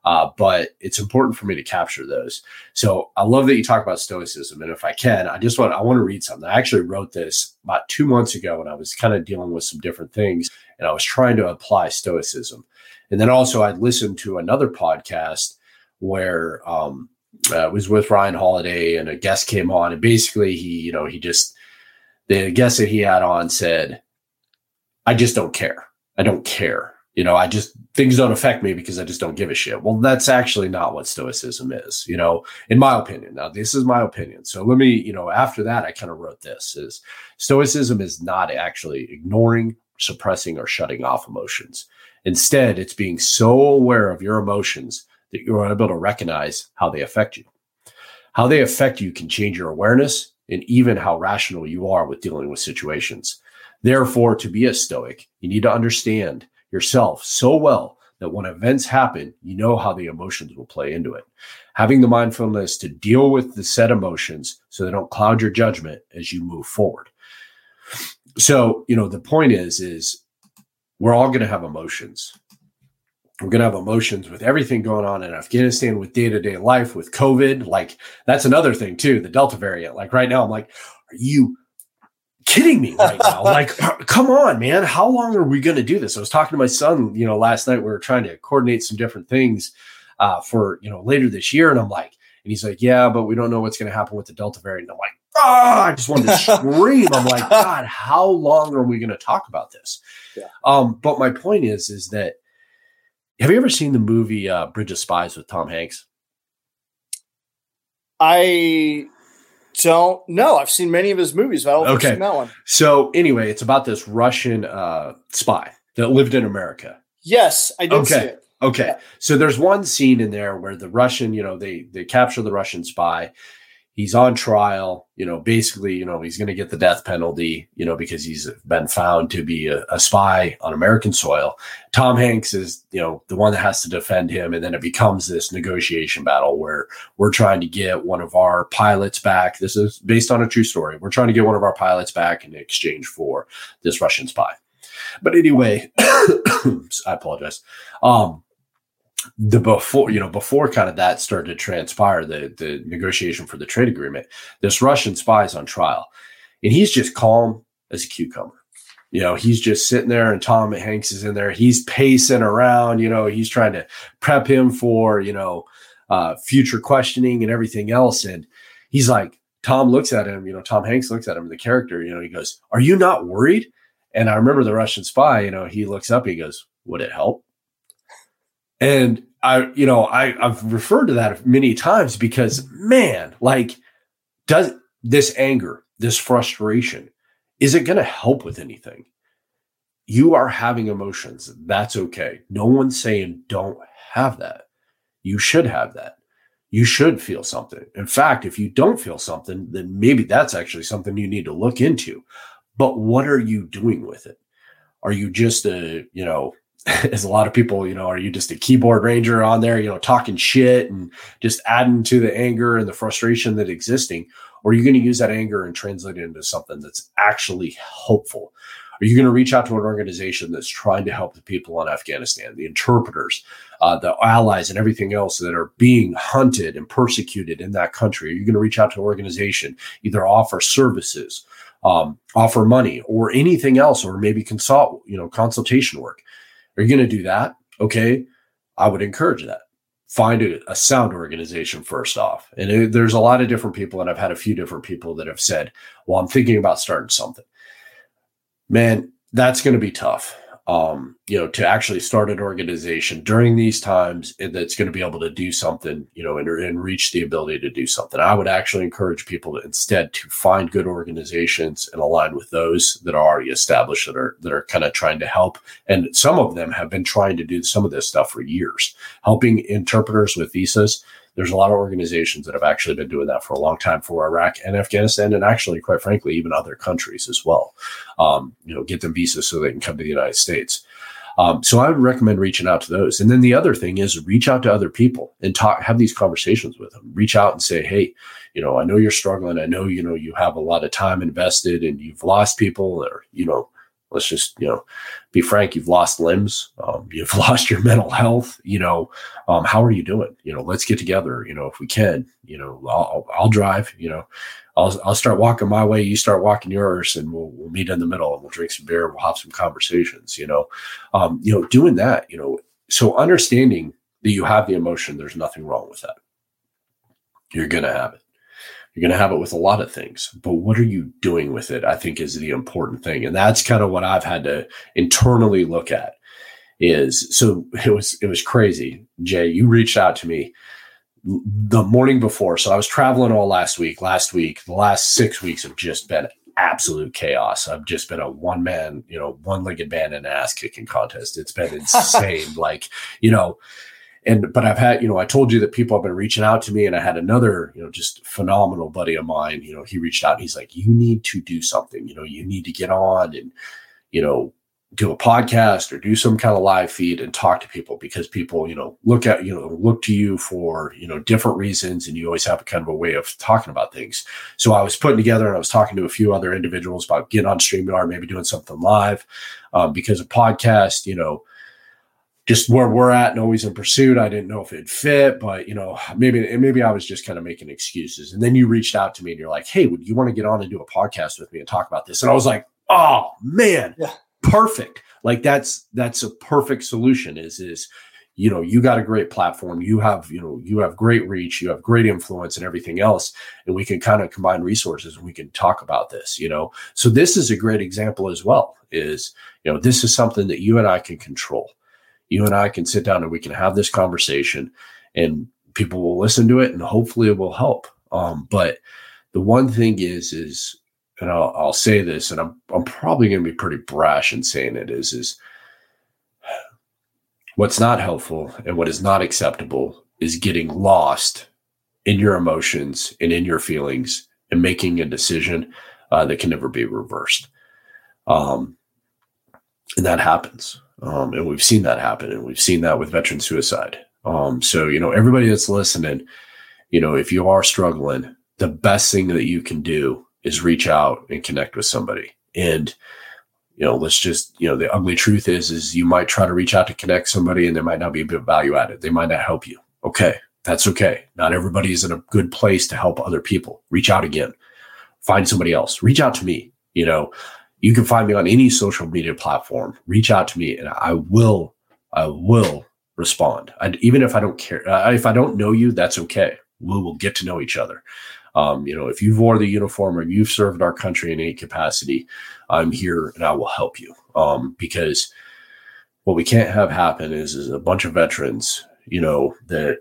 Uh, but it's important for me to capture those. So I love that you talk about stoicism. And if I can, I just want I want to read something. I actually wrote this about two months ago when I was kind of dealing with some different things and I was trying to apply stoicism. And then also I'd listened to another podcast where um, uh, was with Ryan Holiday, and a guest came on, and basically he, you know, he just the guest that he had on said, "I just don't care. I don't care. You know, I just things don't affect me because I just don't give a shit." Well, that's actually not what Stoicism is. You know, in my opinion. Now, this is my opinion. So let me, you know, after that, I kind of wrote this: is Stoicism is not actually ignoring, suppressing, or shutting off emotions. Instead, it's being so aware of your emotions that you're able to recognize how they affect you. How they affect you can change your awareness and even how rational you are with dealing with situations. Therefore, to be a stoic, you need to understand yourself so well that when events happen, you know how the emotions will play into it. Having the mindfulness to deal with the set emotions so they don't cloud your judgment as you move forward. So, you know, the point is, is we're all going to have emotions we're going to have emotions with everything going on in Afghanistan, with day to day life, with COVID. Like, that's another thing, too, the Delta variant. Like, right now, I'm like, are you kidding me right now? like, come on, man. How long are we going to do this? I was talking to my son, you know, last night. We were trying to coordinate some different things uh, for, you know, later this year. And I'm like, And he's like, yeah, but we don't know what's going to happen with the Delta variant. And I'm like, ah, I just wanted to scream. I'm like, God, how long are we going to talk about this? Yeah. Um, but my point is, is that have you ever seen the movie uh, Bridge of Spies with Tom Hanks? I don't know. I've seen many of his movies, but I don't Okay. Seen that one. So anyway, it's about this Russian uh, spy that lived in America. Yes, I did see Okay. it. Okay. Yeah. So there's one scene in there where the Russian, you know, they they capture the Russian spy. He's on trial, you know, basically, you know, he's going to get the death penalty, you know, because he's been found to be a, a spy on American soil. Tom Hanks is, you know, the one that has to defend him. And then it becomes this negotiation battle where we're trying to get one of our pilots back. This is based on a true story. We're trying to get one of our pilots back in exchange for this Russian spy. But anyway, I apologize. Um, the before you know before kind of that started to transpire the the negotiation for the trade agreement this russian spy is on trial and he's just calm as a cucumber. You know he's just sitting there and tom hanks is in there. He's pacing around you know he's trying to prep him for you know uh, future questioning and everything else. And he's like tom looks at him you know tom hanks looks at him the character you know he goes are you not worried? And i remember the russian spy you know he looks up he goes would it help and I, you know, I, I've referred to that many times because, man, like, does this anger, this frustration, is it going to help with anything? You are having emotions. That's okay. No one's saying don't have that. You should have that. You should feel something. In fact, if you don't feel something, then maybe that's actually something you need to look into. But what are you doing with it? Are you just a, you know, as a lot of people, you know, are you just a keyboard ranger on there, you know, talking shit and just adding to the anger and the frustration that existing? Or are you going to use that anger and translate it into something that's actually helpful? Are you going to reach out to an organization that's trying to help the people in Afghanistan, the interpreters, uh, the allies, and everything else that are being hunted and persecuted in that country? Are you going to reach out to an organization, either offer services, um, offer money, or anything else, or maybe consult, you know, consultation work? Are you going to do that? Okay. I would encourage that. Find a, a sound organization first off. And it, there's a lot of different people, and I've had a few different people that have said, Well, I'm thinking about starting something. Man, that's going to be tough. Um, you know, to actually start an organization during these times that's going to be able to do something, you know, and, and reach the ability to do something. I would actually encourage people to instead to find good organizations and align with those that are already established that are that are kind of trying to help. And some of them have been trying to do some of this stuff for years, helping interpreters with visas. There's a lot of organizations that have actually been doing that for a long time for Iraq and Afghanistan, and actually, quite frankly, even other countries as well. Um, you know, get them visas so they can come to the United States. Um, so I would recommend reaching out to those. And then the other thing is reach out to other people and talk, have these conversations with them. Reach out and say, hey, you know, I know you're struggling. I know, you know, you have a lot of time invested and you've lost people or, you know, let's just, you know, be frank, you've lost limbs, um, you've lost your mental health, you know, um, how are you doing? You know, let's get together, you know, if we can, you know, I'll, I'll drive, you know, I'll, I'll start walking my way. You start walking yours, and we'll, we'll meet in the middle and we'll drink some beer. We'll have some conversations. You know, um, you know, doing that. You know, so understanding that you have the emotion, there's nothing wrong with that. You're gonna have it. You're gonna have it with a lot of things, but what are you doing with it? I think is the important thing, and that's kind of what I've had to internally look at. Is so it was it was crazy. Jay, you reached out to me the morning before. So I was traveling all last week. Last week, the last six weeks have just been absolute chaos. I've just been a one man, you know, one legged band in an ass kicking contest. It's been insane. like, you know, and but I've had, you know, I told you that people have been reaching out to me, and I had another, you know, just phenomenal buddy of mine. You know, he reached out he's like, "You need to do something. You know, you need to get on and, you know, do a podcast or do some kind of live feed and talk to people because people, you know, look at, you know, look to you for, you know, different reasons. And you always have a kind of a way of talking about things. So I was putting together and I was talking to a few other individuals about getting on StreamYard, maybe doing something live um, because a podcast, you know, just where we're at and always in pursuit. I didn't know if it'd fit, but you know, maybe maybe I was just kind of making excuses. And then you reached out to me and you're like, "Hey, would you want to get on and do a podcast with me and talk about this?" And I was like, "Oh man, Yeah. perfect!" Like that's that's a perfect solution. Is is you know you got a great platform you have you know you have great reach you have great influence and everything else and we can kind of combine resources and we can talk about this you know so this is a great example as well is you know this is something that you and i can control you and i can sit down and we can have this conversation and people will listen to it and hopefully it will help um, but the one thing is is and I'll, I'll say this and i'm, I'm probably going to be pretty brash in saying it is is What's not helpful and what is not acceptable is getting lost in your emotions and in your feelings and making a decision uh, that can never be reversed. Um, and that happens. Um, and we've seen that happen. And we've seen that with veteran suicide. Um, so, you know, everybody that's listening, you know, if you are struggling, the best thing that you can do is reach out and connect with somebody. And you know, let's just, you know, the ugly truth is, is you might try to reach out to connect somebody and there might not be a bit value added. They might not help you. Okay. That's okay. Not everybody is in a good place to help other people. Reach out again. Find somebody else. Reach out to me. You know, you can find me on any social media platform. Reach out to me and I will, I will respond. I, even if I don't care, uh, if I don't know you, that's okay. We will get to know each other. Um, you know, if you've wore the uniform or you've served our country in any capacity, I'm here and I will help you. Um, because what we can't have happen is, is a bunch of veterans, you know, that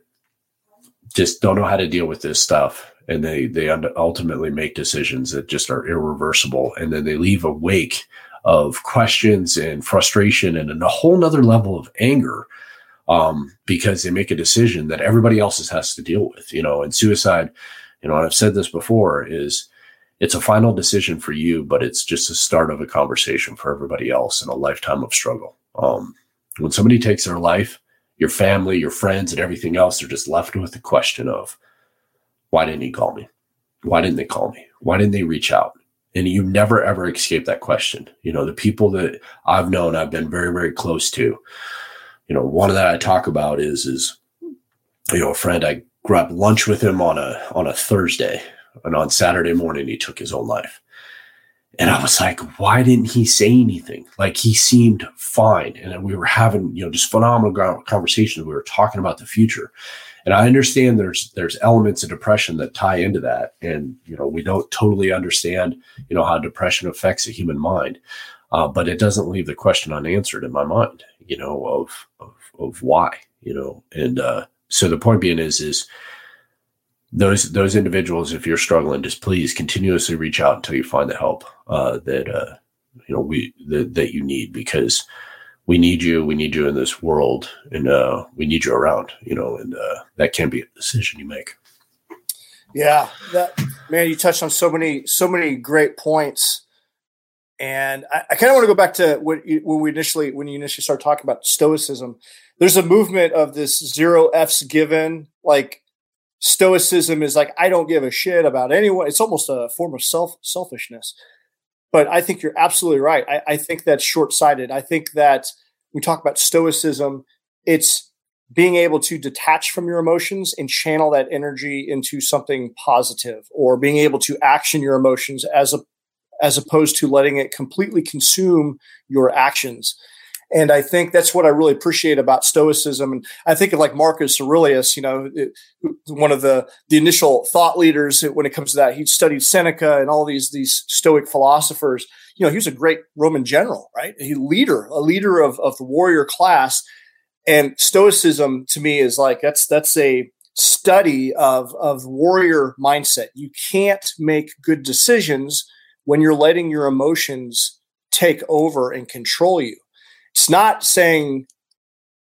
just don't know how to deal with this stuff. And they, they ultimately make decisions that just are irreversible. And then they leave a wake of questions and frustration and a whole nother level of anger um, because they make a decision that everybody else has to deal with, you know, and suicide you know, and I've said this before is it's a final decision for you, but it's just the start of a conversation for everybody else in a lifetime of struggle. Um, when somebody takes their life, your family, your friends, and everything else, they're just left with the question of, why didn't he call me? Why didn't they call me? Why didn't they reach out? And you never ever escape that question. You know, the people that I've known, I've been very, very close to. You know, one of that I talk about is is you know a friend I grabbed lunch with him on a on a Thursday, and on Saturday morning he took his own life. And I was like, why didn't he say anything? Like he seemed fine, and we were having you know just phenomenal conversations. We were talking about the future, and I understand there's there's elements of depression that tie into that, and you know we don't totally understand you know how depression affects the human mind, uh, but it doesn't leave the question unanswered in my mind. You know of of, of why you know and. uh so the point being is is those those individuals, if you're struggling, just please continuously reach out until you find the help uh, that uh, you know we that, that you need because we need you. We need you in this world, and uh, we need you around. You know, and uh, that can be a decision you make. Yeah, that man, you touched on so many so many great points, and I, I kind of want to go back to what you, when we initially when you initially started talking about stoicism there's a movement of this zero F's given, like stoicism is like I don't give a shit about anyone. It's almost a form of self selfishness. But I think you're absolutely right. I, I think that's short sighted. I think that we talk about stoicism, it's being able to detach from your emotions and channel that energy into something positive or being able to action your emotions as a as opposed to letting it completely consume your actions and I think that's what I really appreciate about Stoicism. And I think of like Marcus Aurelius, you know, it, one of the the initial thought leaders when it comes to that. He studied Seneca and all these these Stoic philosophers. You know, he was a great Roman general, right? He leader, a leader of of the warrior class. And Stoicism to me is like that's that's a study of of warrior mindset. You can't make good decisions when you're letting your emotions take over and control you it's not saying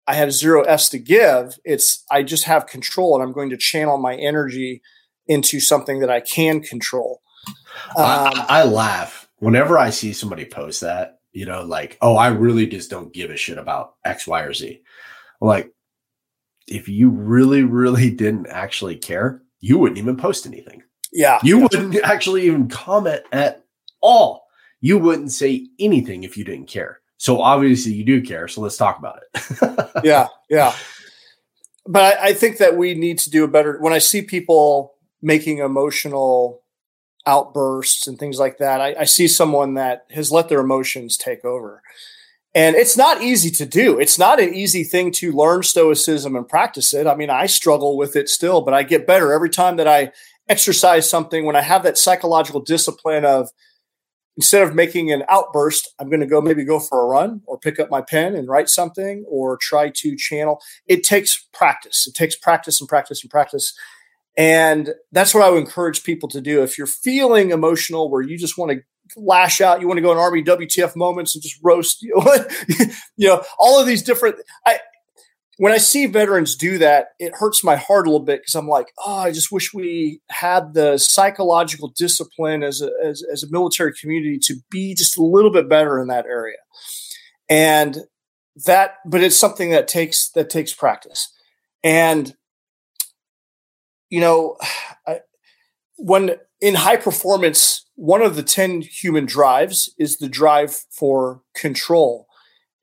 I have zero F's to give. It's I just have control and I'm going to channel my energy into something that I can control. Um, I, I, laugh whenever I see somebody post that, you know, like, oh, I really just don't give a shit about X, Y, or Z. Like, if you really, really didn't actually care, you wouldn't even post anything. Yeah. You wouldn't actually even comment at all. You wouldn't say anything if you didn't care. So obviously you do care. So let's talk about it. yeah, yeah. But I, I think that we need to do a better. When I see people making emotional outbursts and things like that, I, I see someone that has let their emotions take over. And it's not easy to do. It's not an easy thing to learn stoicism and practice it. I mean, I struggle with it still, but I get better every time that I exercise something when I have that psychological discipline of instead of making an outburst, I'm going to go maybe go for a run or pick up my pen and write something or try to channel. It takes practice. It takes practice and practice and practice. And that's what I would encourage people to do. If you're feeling emotional where you just want to lash out, you want to go in Army WTF moments and just roast, you know, you know all of these different. I, when I see veterans do that, it hurts my heart a little bit because I'm like, oh, I just wish we had the psychological discipline as a, as, as a military community to be just a little bit better in that area. And that, but it's something that takes that takes practice. And you know, I, when in high performance, one of the 10 human drives is the drive for control.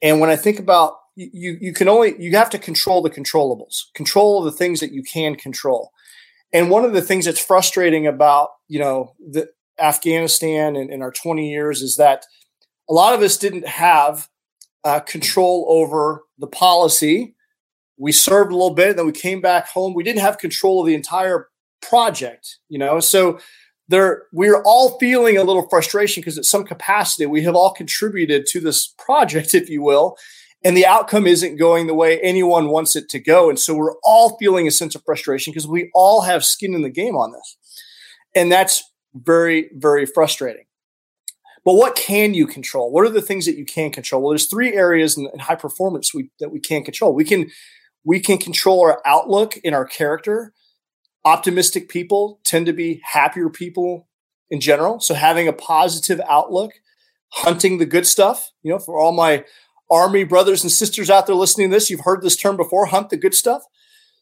And when I think about you, you can only, you have to control the controllables, control the things that you can control. And one of the things that's frustrating about, you know, the Afghanistan and, in our 20 years is that a lot of us didn't have uh, control over the policy we served a little bit, then we came back home. We didn't have control of the entire project, you know. So there, we're all feeling a little frustration because at some capacity we have all contributed to this project, if you will, and the outcome isn't going the way anyone wants it to go. And so we're all feeling a sense of frustration because we all have skin in the game on this, and that's very, very frustrating. But what can you control? What are the things that you can control? Well, there's three areas in, in high performance we, that we can control. We can we can control our outlook in our character. Optimistic people tend to be happier people in general. So having a positive outlook, hunting the good stuff, you know, for all my army brothers and sisters out there listening to this, you've heard this term before, hunt the good stuff.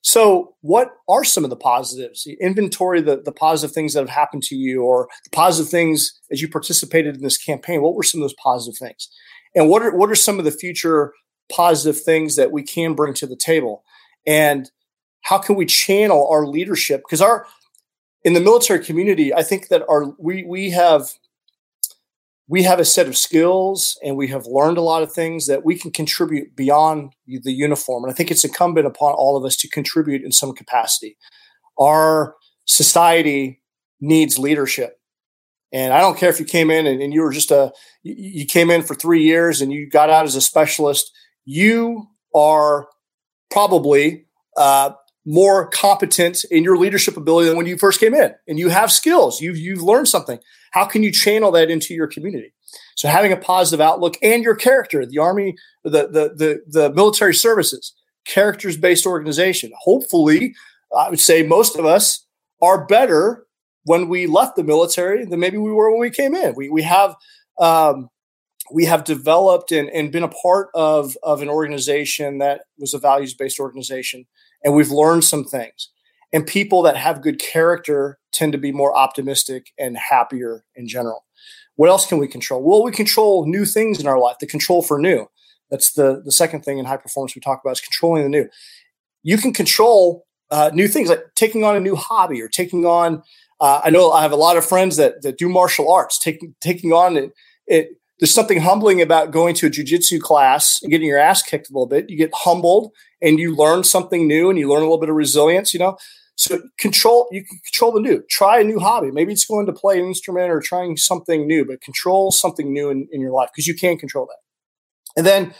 So, what are some of the positives? Inventory the, the positive things that have happened to you, or the positive things as you participated in this campaign. What were some of those positive things? And what are what are some of the future positive things that we can bring to the table and how can we channel our leadership because our in the military community i think that our we we have we have a set of skills and we have learned a lot of things that we can contribute beyond the uniform. And i think it's incumbent upon all of us to contribute in some capacity. Our society needs leadership. And i don't care if you came in and, and you were just a you came in for three years and you got out as a specialist you are probably uh, more competent in your leadership ability than when you first came in. And you have skills. You've, you've learned something how can you channel that into your community so having a positive outlook and your character the army the the the, the military services characters based organization hopefully i would say most of us are better when we left the military than maybe we were when we came in we, we have um, we have developed and, and been a part of, of an organization that was a values based organization. And we've learned some things. And people that have good character tend to be more optimistic and happier in general. What else can we control? Well, we control new things in our life, the control for new. That's the, the second thing in high performance we talk about is controlling the new. You can control uh, new things like taking on a new hobby or taking on. Uh, I know I have a lot of friends that that do martial arts, taking taking on it, it there's something humbling about going to a jujitsu class and getting your ass kicked a little bit. You get humbled and you learn something new and you learn a little bit of resilience, you know. So control you can control the new. Try a new hobby. Maybe it's going to play an instrument or trying something new, but control something new in, in your life because you can control that. And then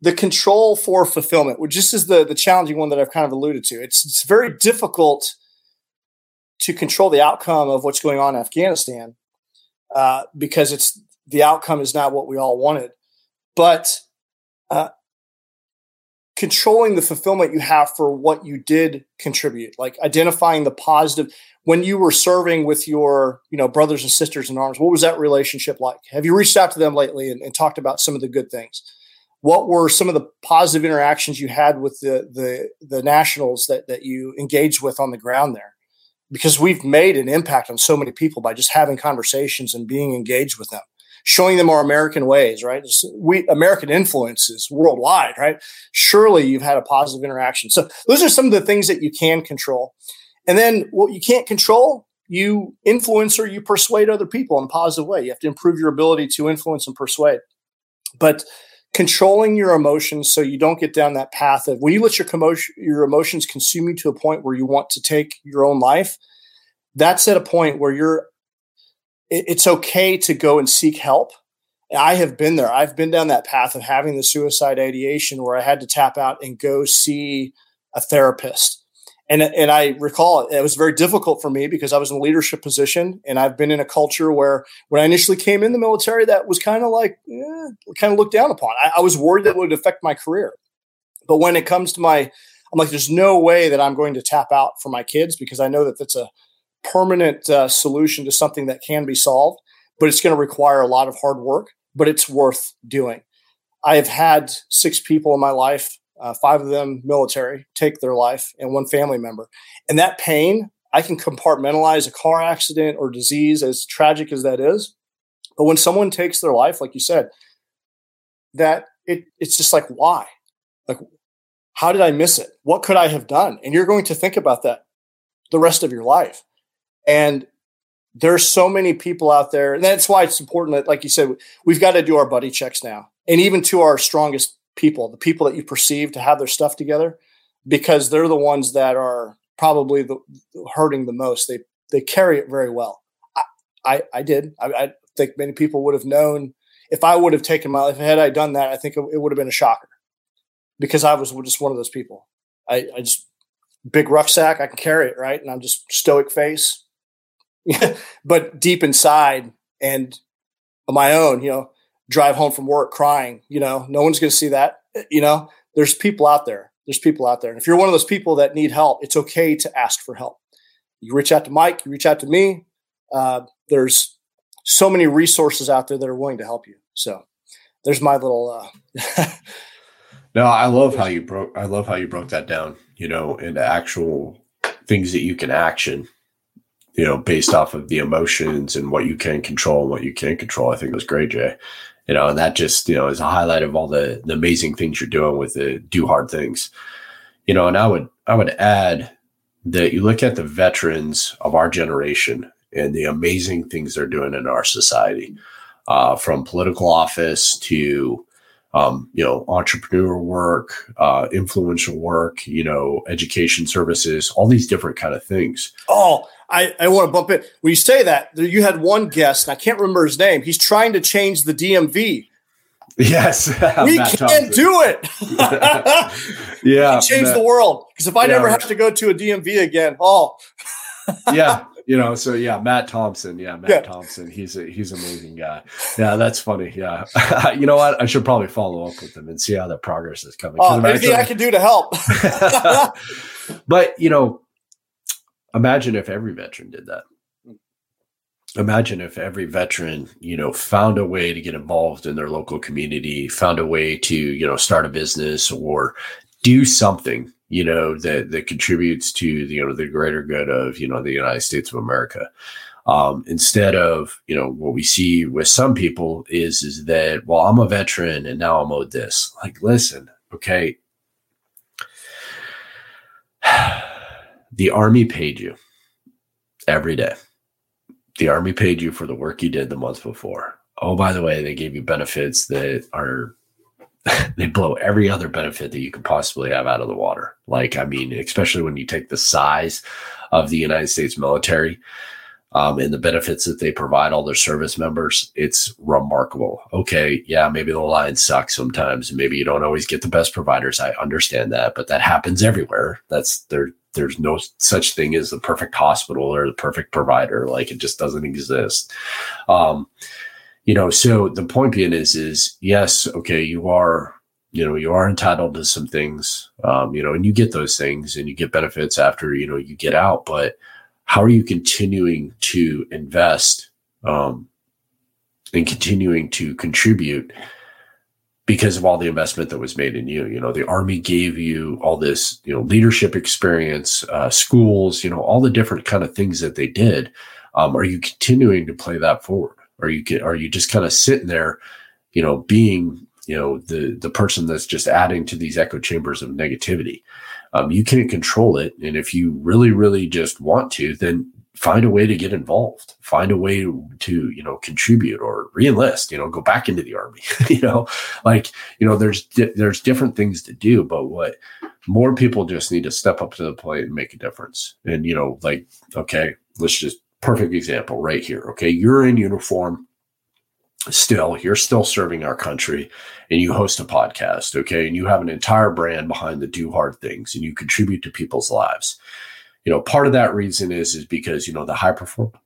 the control for fulfillment, which just is the the challenging one that I've kind of alluded to. It's it's very difficult to control the outcome of what's going on in Afghanistan uh, because it's the outcome is not what we all wanted. But uh, controlling the fulfillment you have for what you did contribute, like identifying the positive. When you were serving with your, you know, brothers and sisters in arms, what was that relationship like? Have you reached out to them lately and, and talked about some of the good things? What were some of the positive interactions you had with the the the nationals that that you engaged with on the ground there? Because we've made an impact on so many people by just having conversations and being engaged with them showing them our American ways, right? We American influences worldwide, right? Surely you've had a positive interaction. So those are some of the things that you can control. And then what you can't control, you influence or you persuade other people in a positive way. You have to improve your ability to influence and persuade. But controlling your emotions so you don't get down that path of when you let your commotion, your emotions consume you to a point where you want to take your own life. That's at a point where you're. It's okay to go and seek help. I have been there. I've been down that path of having the suicide ideation where I had to tap out and go see a therapist and and I recall it, was very difficult for me because I was in a leadership position, and I've been in a culture where when I initially came in the military, that was kind of like eh, kind of looked down upon. I, I was worried that would affect my career, but when it comes to my, I'm like, there's no way that I'm going to tap out for my kids because I know that that's a permanent uh, solution to something that can be solved, but it's going to require a lot of hard work, but it's worth doing. I have had six people in my life uh, five of them military, take their life, and one family member. And that pain, I can compartmentalize a car accident or disease, as tragic as that is. But when someone takes their life, like you said, that it it's just like why, like how did I miss it? What could I have done? And you're going to think about that the rest of your life. And there's so many people out there, and that's why it's important that, like you said, we've got to do our buddy checks now, and even to our strongest people, the people that you perceive to have their stuff together, because they're the ones that are probably the hurting the most. They they carry it very well. I I, I did. I, I, think many people would have known if I would have taken my life. Had I done that, I think it, it would have been a shocker because I was just one of those people. I, I just big rucksack. I can carry it right, and I'm just stoic face. but deep inside and on my own, you know, drive home from work crying. You know, no one's going to see that. You know, there's people out there. There's people out there. And if you're one of those people that need help, it's okay to ask for help. You reach out to Mike, you reach out to me. Uh, there's so many resources out there that are willing to help you. So there's my little. Uh, no, I love how you broke. I love how you broke that down. You know, into actual things that you can action you know, based off of the emotions and what you can control and what you can't control. I think was great, Jay you know, and that just, you know, is a highlight of all the, the amazing things you're doing with the do hard things, you know, and I would, I would add that you look at the veterans of our generation and the amazing things they're doing in our society, uh, from political office to, um, you know, entrepreneur work, uh, influential work, you know, education services, all these different kind of things. Oh, I, I want to bump it. When you say that, you had one guest, and I can't remember his name. He's trying to change the DMV. Yes, we Matt can't Thompson. do it. yeah, change Matt, the world. Because if I yeah, never have to go to a DMV again, oh, yeah, you know. So yeah, Matt Thompson. Yeah, Matt yeah. Thompson. He's a he's an amazing guy. Yeah, that's funny. Yeah, you know what? I should probably follow up with him and see how the progress is coming. Oh, anything I can do to help. but you know, imagine if every veteran did that. Imagine if every veteran you know found a way to get involved in their local community found a way to you know start a business or do something you know that that contributes to the you know the greater good of you know the united states of america. Um, instead of you know what we see with some people is is that well i'm a veteran and now i'm owed this. Like listen okay the army paid you every day. The army paid you for the work you did the month before. Oh, by the way, they gave you benefits that are they blow every other benefit that you could possibly have out of the water. Like, I mean, especially when you take the size of the United States military um, and the benefits that they provide all their service members, it's remarkable. Okay, yeah, maybe the line sucks sometimes. Maybe you don't always get the best providers. I understand that, but that happens everywhere. That's there. There's no such thing as the perfect hospital or the perfect provider. Like it just doesn't exist. Um, you know, so the point being is, is yes, okay, you are you know you are entitled to some things um, you know and you get those things and you get benefits after you know you get out but how are you continuing to invest um, and continuing to contribute because of all the investment that was made in you? You know the army gave you all this you know leadership experience uh, schools you know all the different kind of things that they did. Um, are you continuing to play that forward? Are you are you just kind of sitting there you know being you know the the person that's just adding to these echo chambers of negativity um, you can't control it. And if you really, really just want to, then find a way to get involved. Find a way to you know contribute or reenlist you know go back into the army you know? Like you know there's di- there's different things to do but what more people just need to step up to the plate and make a difference. And you know like okay let's just perfect example right here. Okay you're in uniform still you're still serving our country and you host a podcast okay? And you have an entire brand behind the do hard things and you contribute to people's lives. You know part of that reason is is because you know the high performance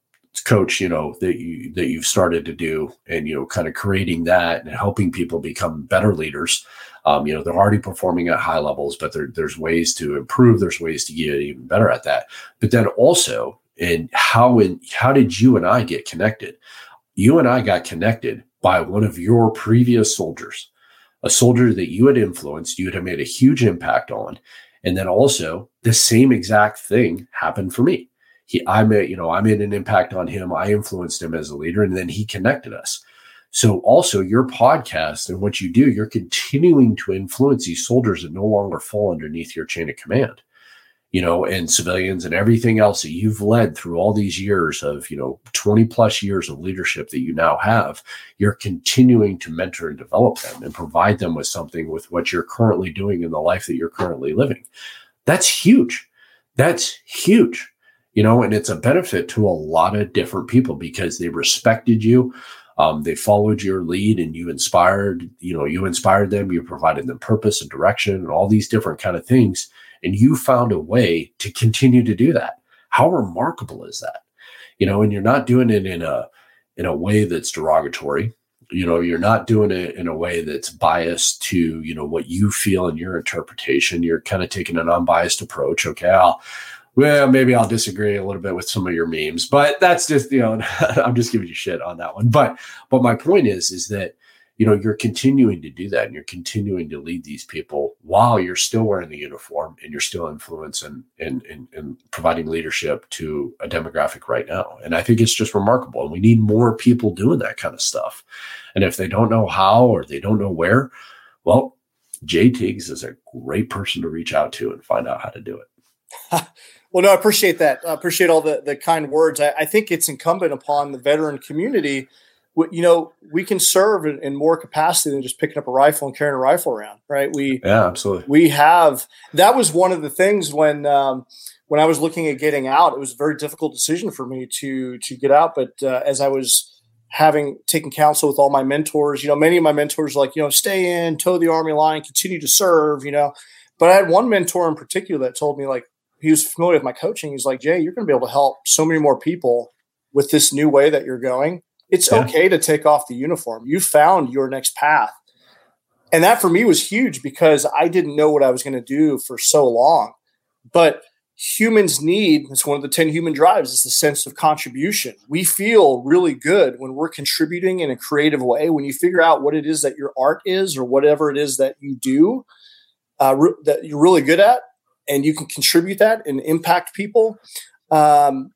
coach you know that you that you've started to do and you know kind of creating that and helping people become better leaders. Um, you know they're already performing at high levels but there, there's ways to improve. There's ways to get even better at that. But then also and how in how did you and i get connected you and i got connected by one of your previous soldiers a soldier that you had influenced you had made a huge impact on and then also the same exact thing happened for me. He, I made, you know, I made an impact on him. I influenced him as a leader, and then he connected us. So also your podcast and what you do, you're continuing to influence these soldiers that no longer fall underneath your chain of command you know, and civilians and everything else that you've led through all these years of, you know, 20 plus years of leadership that you now have, you're continuing to mentor and develop them and provide them with something with what you're currently doing in the life that you're currently living. That's huge. That's huge. You know, and it's a benefit to a lot of different people because they respected you. Um, they followed your lead and you inspired, you know, you inspired them, you provided them purpose and direction and all these different kind of things and you found a way to continue to do that. How remarkable is that? You know and you're not doing it in a in a way that's derogatory. You know you're not doing it in a way that's biased to you know what you feel in your interpretation. You're kind of taking an unbiased approach. Okay i'll well maybe i'll disagree a little bit with some of your memes but that's just you know i'm just giving you shit on that one. But but my point is is that you know you're continuing to do that and you're continuing to lead these people while you're still wearing the uniform and you're still influencing and, and, and providing leadership to a demographic right now. And i think it's just remarkable. And we need more people doing that kind of stuff. And if they don't know how or they don't know where well jay tiggs is a great person to reach out to and find out how to do it. Well no i appreciate that. I appreciate all the, the kind words. I, I think it's incumbent upon the veteran community you know, we can serve in, in, more capacity than just picking up a rifle and carrying a rifle around, right? We yeah, absolutely. We have that was one of the things when um, when I was looking at getting out. It was a very difficult decision for me to to get out, but uh, as I was having taken counsel with all my mentors, you know, many of my mentors like you know, stay in, toe the army line, continue to serve, you know. But I had one mentor in particular that told me like he was familiar with my coaching. He's like, Jay, you're going to be able to help so many more people with this new way that you're going it's yeah. okay to take off the uniform. You found your next path. And that for me was huge because I didn't know what I was going to do for so long. But humans need, it's one of the 10 human drives, is the sense of contribution. We feel really good when we're contributing in a creative way. When you figure out what it is that your art is or whatever it is that you do uh, re- that you're really good at, and you can contribute that and impact people. Um,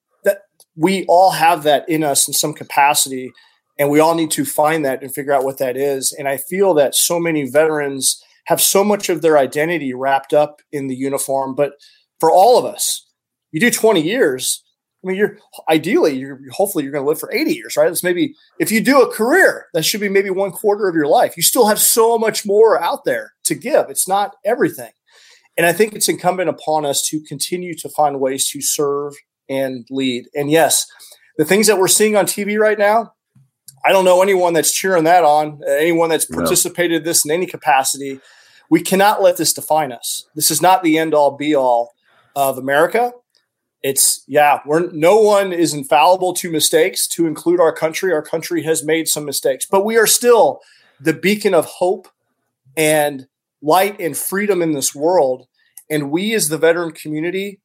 we all have that in us in some capacity and we all need to find that and figure out what that is. And i feel that so many veterans have so much of their identity wrapped up in the uniform but for all of us you do 20 years i mean you're ideally you're hopefully you're going to live for 80 years right? It's maybe if you do a career that should be maybe one quarter of your life. You still have so much more out there to give. It's not everything. And i think it's incumbent upon us to continue to find ways to serve and lead. And yes, the things that we're seeing on TV right now, I don't know anyone that's cheering that on, uh, anyone that's participated no. this in any capacity. We cannot let this define us. This is not the end all be all of America. It's yeah, we're no one is infallible to mistakes, to include our country. Our country has made some mistakes, but we are still the beacon of hope and light and freedom in this world. And we as the veteran community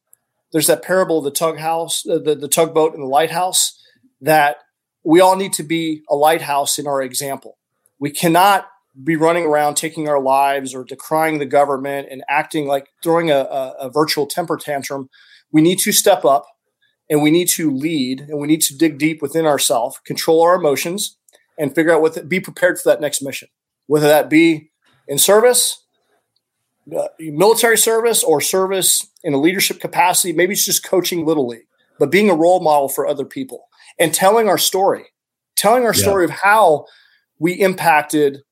there's that parable of the tug house, uh, the, the tugboat and the lighthouse, that we all need to be a lighthouse in our example. We cannot be running around taking our lives or decrying the government and acting like throwing a, a, a virtual temper tantrum. We need to step up and we need to lead and we need to dig deep within ourselves, control our emotions, and figure out what the, be prepared for that next mission, whether that be in service uh, military service or service in a leadership capacity. Maybe it's just coaching little league. but being a role model for other people and telling our story, telling our yeah. story of how we impacted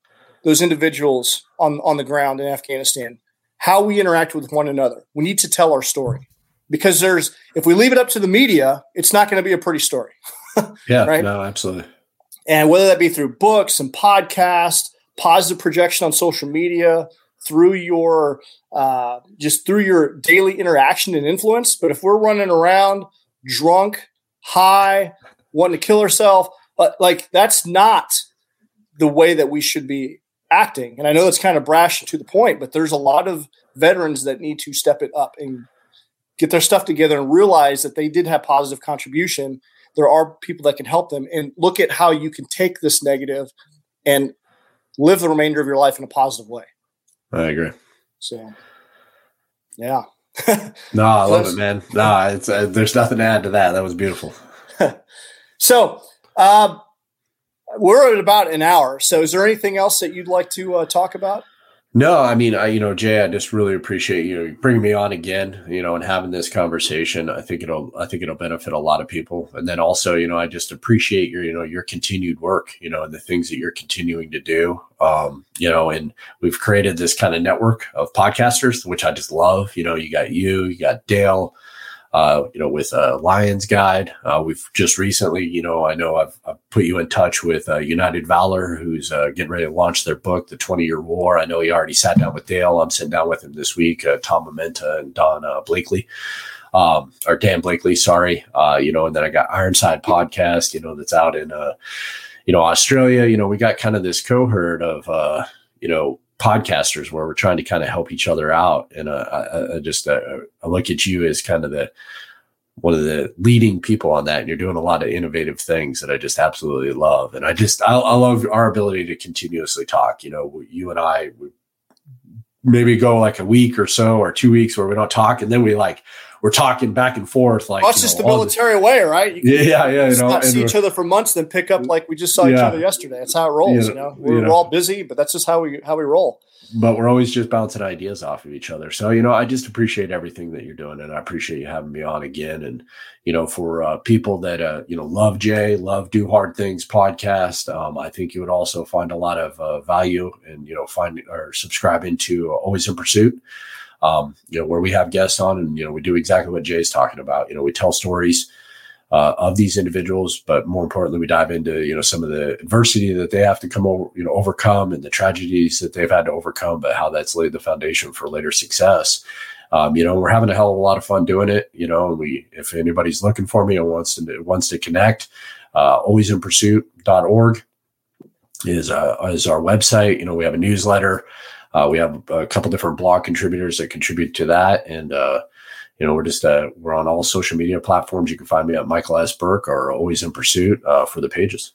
those individuals on, on the ground in Afghanistan, how we interact with one another. We need to tell our story because there's, if we leave it up to the media, it's not going to be a pretty story. yeah, right? no, absolutely. And whether that be through books and podcasts, positive projection on social media, through your uh, just through your daily interaction and influence. But if we're running around drunk, high, wanting to kill ourselves, uh, like that's not the way that we should be acting. And I know it's kind of brash to the point, but there's a lot of veterans that need to step it up and get their stuff together and realize that they did have positive contribution. There are people that can help them and look at how you can take this negative and live the remainder of your life in a positive way. I agree. So, yeah. no, I love it, man. No, it's uh, there's nothing to add to that. That was beautiful. so, uh, we're at about an hour. So, is there anything else that you'd like to uh, talk about? No, I mean, I you know, Jay, I just really appreciate you bringing me on again, you know, and having this conversation. I think it'll, I think it'll benefit a lot of people. And then also, you know, I just appreciate your, you know, your continued work, you know, and the things that you're continuing to do. Um, you know, and we've created this kind of network of podcasters, which I just love. You know, you got you, you got Dale, uh, you know, with Lions Guide. Uh, we've just recently, you know, I know I've, I've put you in touch with uh, United Valor, who's uh, getting ready to launch their book, The 20 Year War. I know he already sat down with Dale. I'm sitting down with him this week, uh, Tom Mementa and Don uh, Blakely. Um, or Dan Blakely, sorry. you know, and then I got Ironside podcast, you know, that's out in, you know, Australia. You know, we got kind of this cohort of, you know, podcasters where we're trying to kind of help each other out. And uh, I, I just uh, I look at you as kind of the one of the leading people on that. And you're doing a lot of innovative things that I just absolutely love. And I just I, I love our ability to continuously talk. You know, you and I maybe go like a week or so or two weeks where we don't talk, and then we like we're talking back and forth like that's just know, the military this. way, right? You yeah, yeah. You know, not see each other for months, then pick up like we just saw yeah. each other yesterday. That's how it rolls. You know, you know? We're, we're, all busy, but that's just how we how we roll. But we're always just bouncing ideas off of each other. So you know, I just appreciate everything that you're doing, and I appreciate you having me on again. And you know, for uh, people that uh, you know love Jay, love Do Hard Things podcast, um, I think you would also find a lot of uh, value and you know find or subscribe into Always in Pursuit um, you know, where we have guests on and, you know, we do exactly what Jay's talking about. You know, we tell stories uh, of these individuals, but more importantly, we dive into, you know, some of the adversity that they have to come over, you know, overcome and the tragedies that they've had to overcome, but how that's laid the foundation for later success. Um, you know, we're having a hell of a lot of fun doing it. You know, we, if anybody's looking for me and wants to, wants to connect, uh, alwaysinpursuit.org is, uh, is our website. You know, we have a newsletter. Uh, we have a couple different blog contributors that contribute to that, and uh, you know we're just uh, we're on all social media platforms. You can find me at Michael S. Burke or Always in Pursuit uh, for the pages.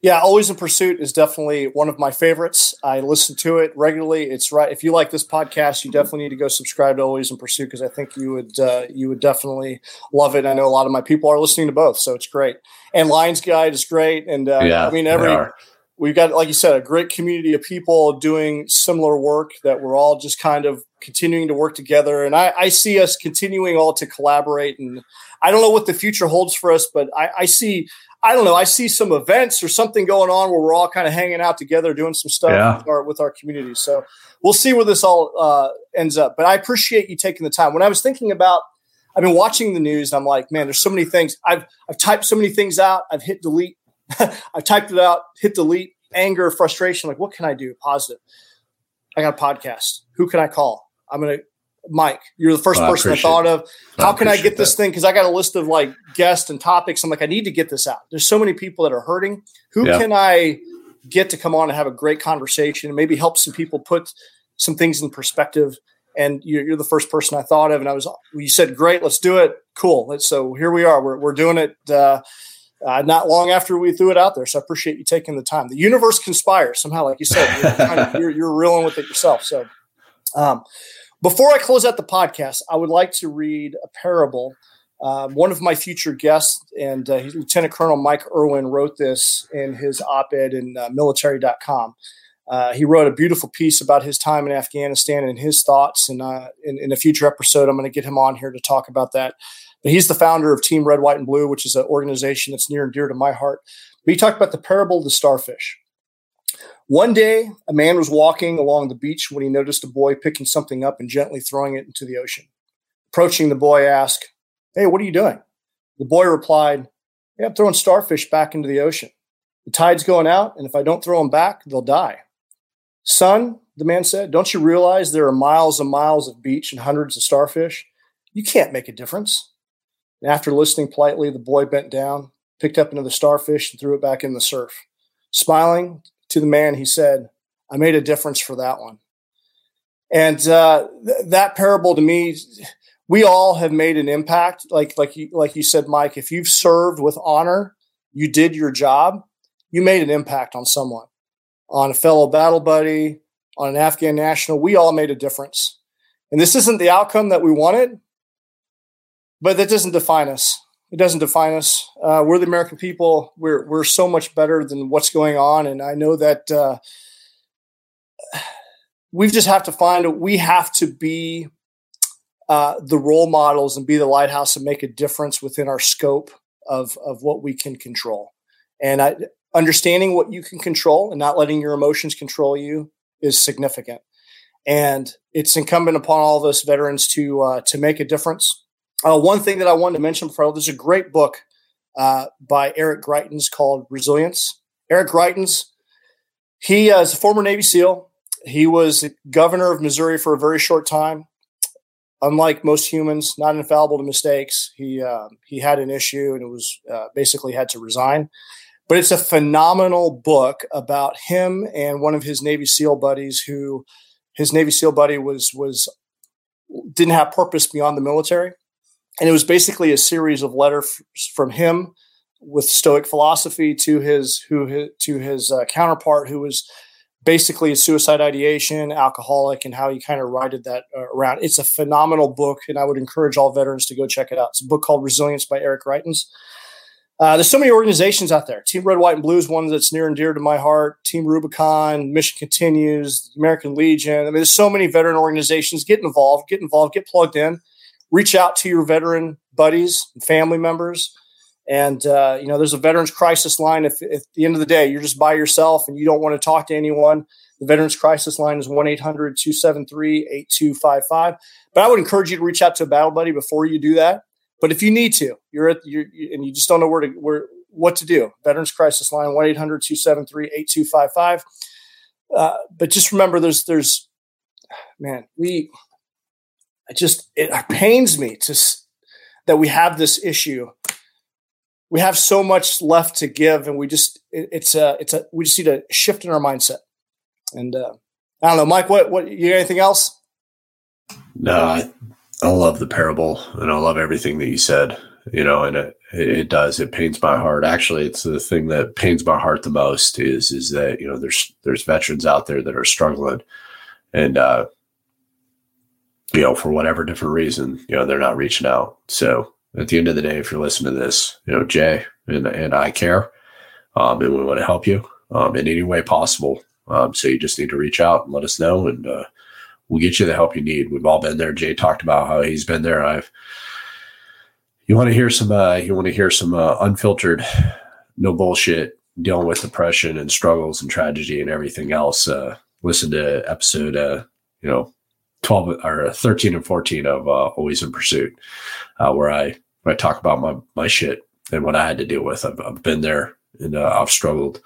Yeah, Always in Pursuit is definitely one of my favorites. I listen to it regularly. It's right. If you like this podcast, you definitely need to go subscribe to Always in Pursuit because I think you would uh, you would definitely love it. I know a lot of my people are listening to both, so it's great. And Lions Guide is great. And uh, yeah, I mean every we've got, like you said, a great community of people doing similar work that we're all just kind of continuing to work together. And I, I see us continuing all to collaborate. And I don't know what the future holds for us, but I, I, see, I don't know, I see some events or something going on where we're all kind of hanging out together, doing some stuff yeah. with, our, with our community. So we'll see where this all uh, ends up. But I appreciate you taking the time. When I was thinking about, I've been watching the news and I'm like, man, there's so many things. I've I've typed so many things out. I've hit delete I typed it out, hit delete, anger, frustration. Like, what can I do positive? I got a podcast. Who can I call? I'm going to, Mike, you're the first person I thought of. How I can I get this thing? Because I got a list of like guests and topics. I'm like, I need to get this out. There's so many people that are hurting. Who yeah. can I get to come on and have a great conversation and maybe help some people put some things in perspective? And you're, you're the first person I thought of. And I was, you said, great, let's do it. Cool. So here we are. We're, we're doing it. Uh, uh, not long after we threw it out there. So I appreciate you taking the time. The universe conspires somehow, like you said, you're, kind of, you're, you're reeling with it yourself. So um, before I close out the podcast, I would like to read a parable. Um, one of my future guests and uh, Lieutenant Colonel Mike Erwin wrote this in his op-ed in uh, military.com. Uh, he wrote a beautiful piece about his time in Afghanistan and his thoughts. And uh, in, in, a future episode, I'm going to get him on here to talk about that. But he's the founder of Team Red, White, and Blue, which is an organization that's near and dear to my heart. But he talked about the parable of the starfish. One day, a man was walking along the beach when he noticed a boy picking something up and gently throwing it into the ocean. Approaching the boy, asked, Hey, what are you doing? The boy replied, Hey, I'm throwing starfish back into the ocean. The tide's going out, and if I don't throw them back, they'll die. Son, the man said, don't you realize there are miles and miles of beach and hundreds of starfish? You can't make a difference. And after listening politely, the boy bent down, picked up another starfish, and threw it back in the surf. Smiling to the man, he said, I made a difference for that one. And uh, th- that parable to me, we all have made an impact. Like like you, like you said, Mike, if you've served with honor, you did your job, you made an impact on someone on a fellow battle buddy, on an Afghan national. We all made a difference. And this isn't the outcome that we wanted, but that doesn't define us. It doesn't define us. Uh, we're the American people. We're we're so much better than what's going on, and I know that uh, we just have to find. We have to be uh, the role models and be the lighthouse and make a difference within our scope of of what we can control. And I, understanding what you can control and not letting your emotions control you is significant. And it's incumbent upon all of us veterans to uh, to make a difference. Uh, one thing that I wanted to mention before, there's a great book uh, by Eric Greitens called Resilience. Eric Greitens, he uh, is a former Navy SEAL. He was governor of Missouri for a very short time. Unlike most humans, not infallible to mistakes, he uh, he had an issue and it was uh, basically had to resign. But it's a phenomenal book about him and one of his Navy SEAL buddies who his Navy SEAL buddy was was didn't have purpose beyond the military. And it was basically a series of letters from him with Stoic philosophy to his who to his uh, counterpart who was basically a suicide ideation, alcoholic, and how he kind of righted that uh, around. It's a phenomenal book, and I would encourage all veterans to go check it out. It's a book called Resilience by Eric Greitens. Uh, there's so many organizations out there. Team Red, White, and Blue is one that's near and dear to my heart. Team Rubicon, Mission Continues, American Legion. I mean, there's so many veteran organizations. Get involved, get involved, get plugged in. Reach out to your veteran buddies and family members. And, uh, you know, there's a veterans crisis line. If, if, at the end of the day you're just by yourself and you don't want to talk to anyone, the veterans crisis line is 1 800 273 8255. But I would encourage you to reach out to a battle buddy before you do that but if you need to, you're at you're, and you just don't know where to where what to do. Veterans Crisis Line 1-800-273-8255. Uh, but just remember, there's there's man, we I just it pains me to that we have this issue. We have so much left to give, and we just it, it's a it's a we just need a shift in our mindset. And uh, I don't know, Mike. What what you got anything else? No, I, I love the parable and I love everything that you said, you know, and it, it does, it pains my heart. Actually, it's the thing that pains my heart the most is, is that, you know, there's, there's veterans out there that are struggling and, uh, you know, for whatever different reason, you know, they're not reaching out. So at the end of the day, if you're listening to this, you know, Jay and, and I care, um, and we want to help you, um, in any way possible. Um, so you just need to reach out and let us know. And, uh, we'll get you the help you need. We've all been there. Jay talked about how he's been there. I've. You want to hear some? Uh, you want to hear some uh, unfiltered, no bullshit, dealing with depression and struggles and tragedy and everything else. Uh, listen to episode, uh, you know, twelve or thirteen and fourteen of uh, Always in Pursuit, uh, where I where I talk about my my shit and what I had to deal with. I've, I've been there and uh, I've struggled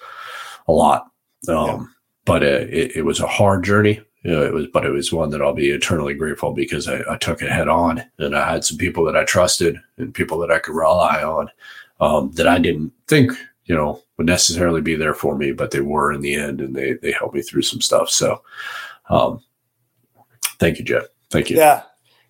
a lot. Um, yeah. But it, it was a hard journey you know, it was, but it was one that I'll be eternally grateful because I, I, took it head on and I had some people that I trusted and people that I could rely on um, that I didn't think, you know, would necessarily be there for me, but they were in the end and they, they helped me through some stuff. So, um, thank you, Jeff. Thank you. Yeah.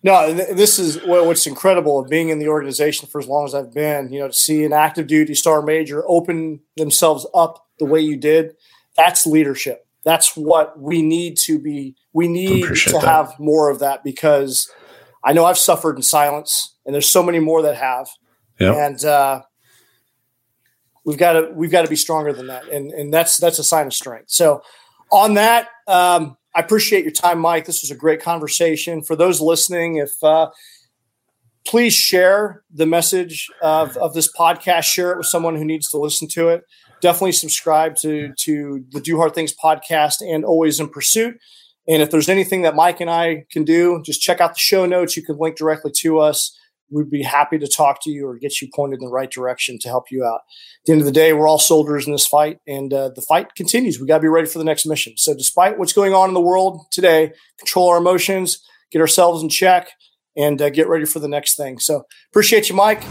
No, this is what's incredible of being in the organization for as long as I've been, you know, to see an active duty star major open themselves up the way you did. That's leadership that's what we need to be we need to that. have more of that because i know i've suffered in silence and there's so many more that have yep. and uh, we've got to we've got to be stronger than that and and that's that's a sign of strength so on that, um, I appreciate your time, Mike. This was a great conversation. For those listening, if uh, please share the message of, of this podcast, share it with someone who needs to listen to it. Definitely subscribe to to the Do Hard Things podcast and Always in Pursuit. And if there's anything that Mike and I can do, just check out the show notes. You can link directly to us. We'd be happy to talk to you or get you pointed in the right direction to help you out. At the end of the day, we're all soldiers in this fight, and uh, the fight continues. We got to be ready for the next mission. So, despite what's going on in the world today, control our emotions, get ourselves in check, and uh, get ready for the next thing. So, appreciate you, Mike.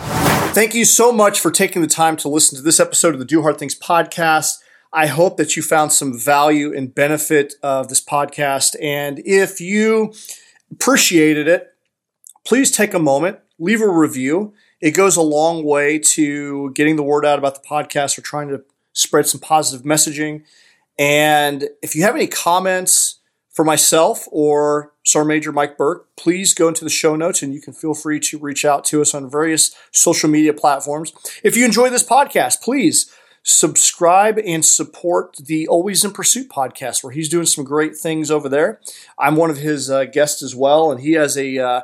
Thank you so much for taking the time to listen to this episode of the Do Hard Things podcast. I hope that you found some value and benefit of this podcast. And if you appreciated it, please take a moment, leave a review. It goes a long way to getting the word out about the podcast or trying to spread some positive messaging. And if you have any comments for myself or Sergeant Major Mike Burke, please go into the show notes and you can feel free to reach out to us on various social media platforms. If you enjoy this podcast, please subscribe and support the Always in Pursuit podcast, where he's doing some great things over there. I'm one of his uh, guests as well, and he has a uh,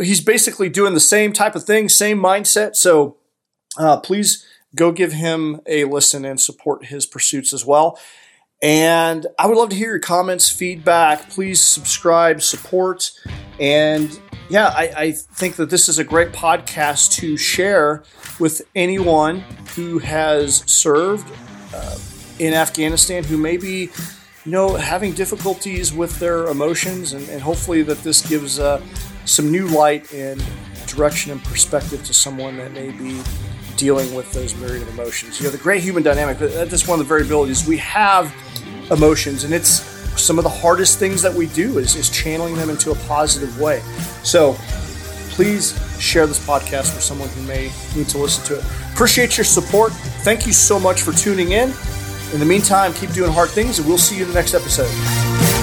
he's basically doing the same type of thing, same mindset. So uh, please go give him a listen and support his pursuits as well. And I would love to hear your comments, feedback. Please subscribe, support, and yeah, I, I, think that this is a great podcast to share with anyone who has served uh, in Afghanistan who may be, you know, having difficulties with their emotions, and, and hopefully that this gives uh, some new light and direction and perspective to someone that may be dealing with those myriad of emotions. You know, the great human dynamic, that's one of the variabilities. We have emotions, and it's some of the hardest things that we do is, is channeling them into a positive way. So please share this podcast with someone who may need to listen to it. Appreciate your support. Thank you so much for tuning in. In the meantime, keep doing hard things, and we'll see you in the next episode.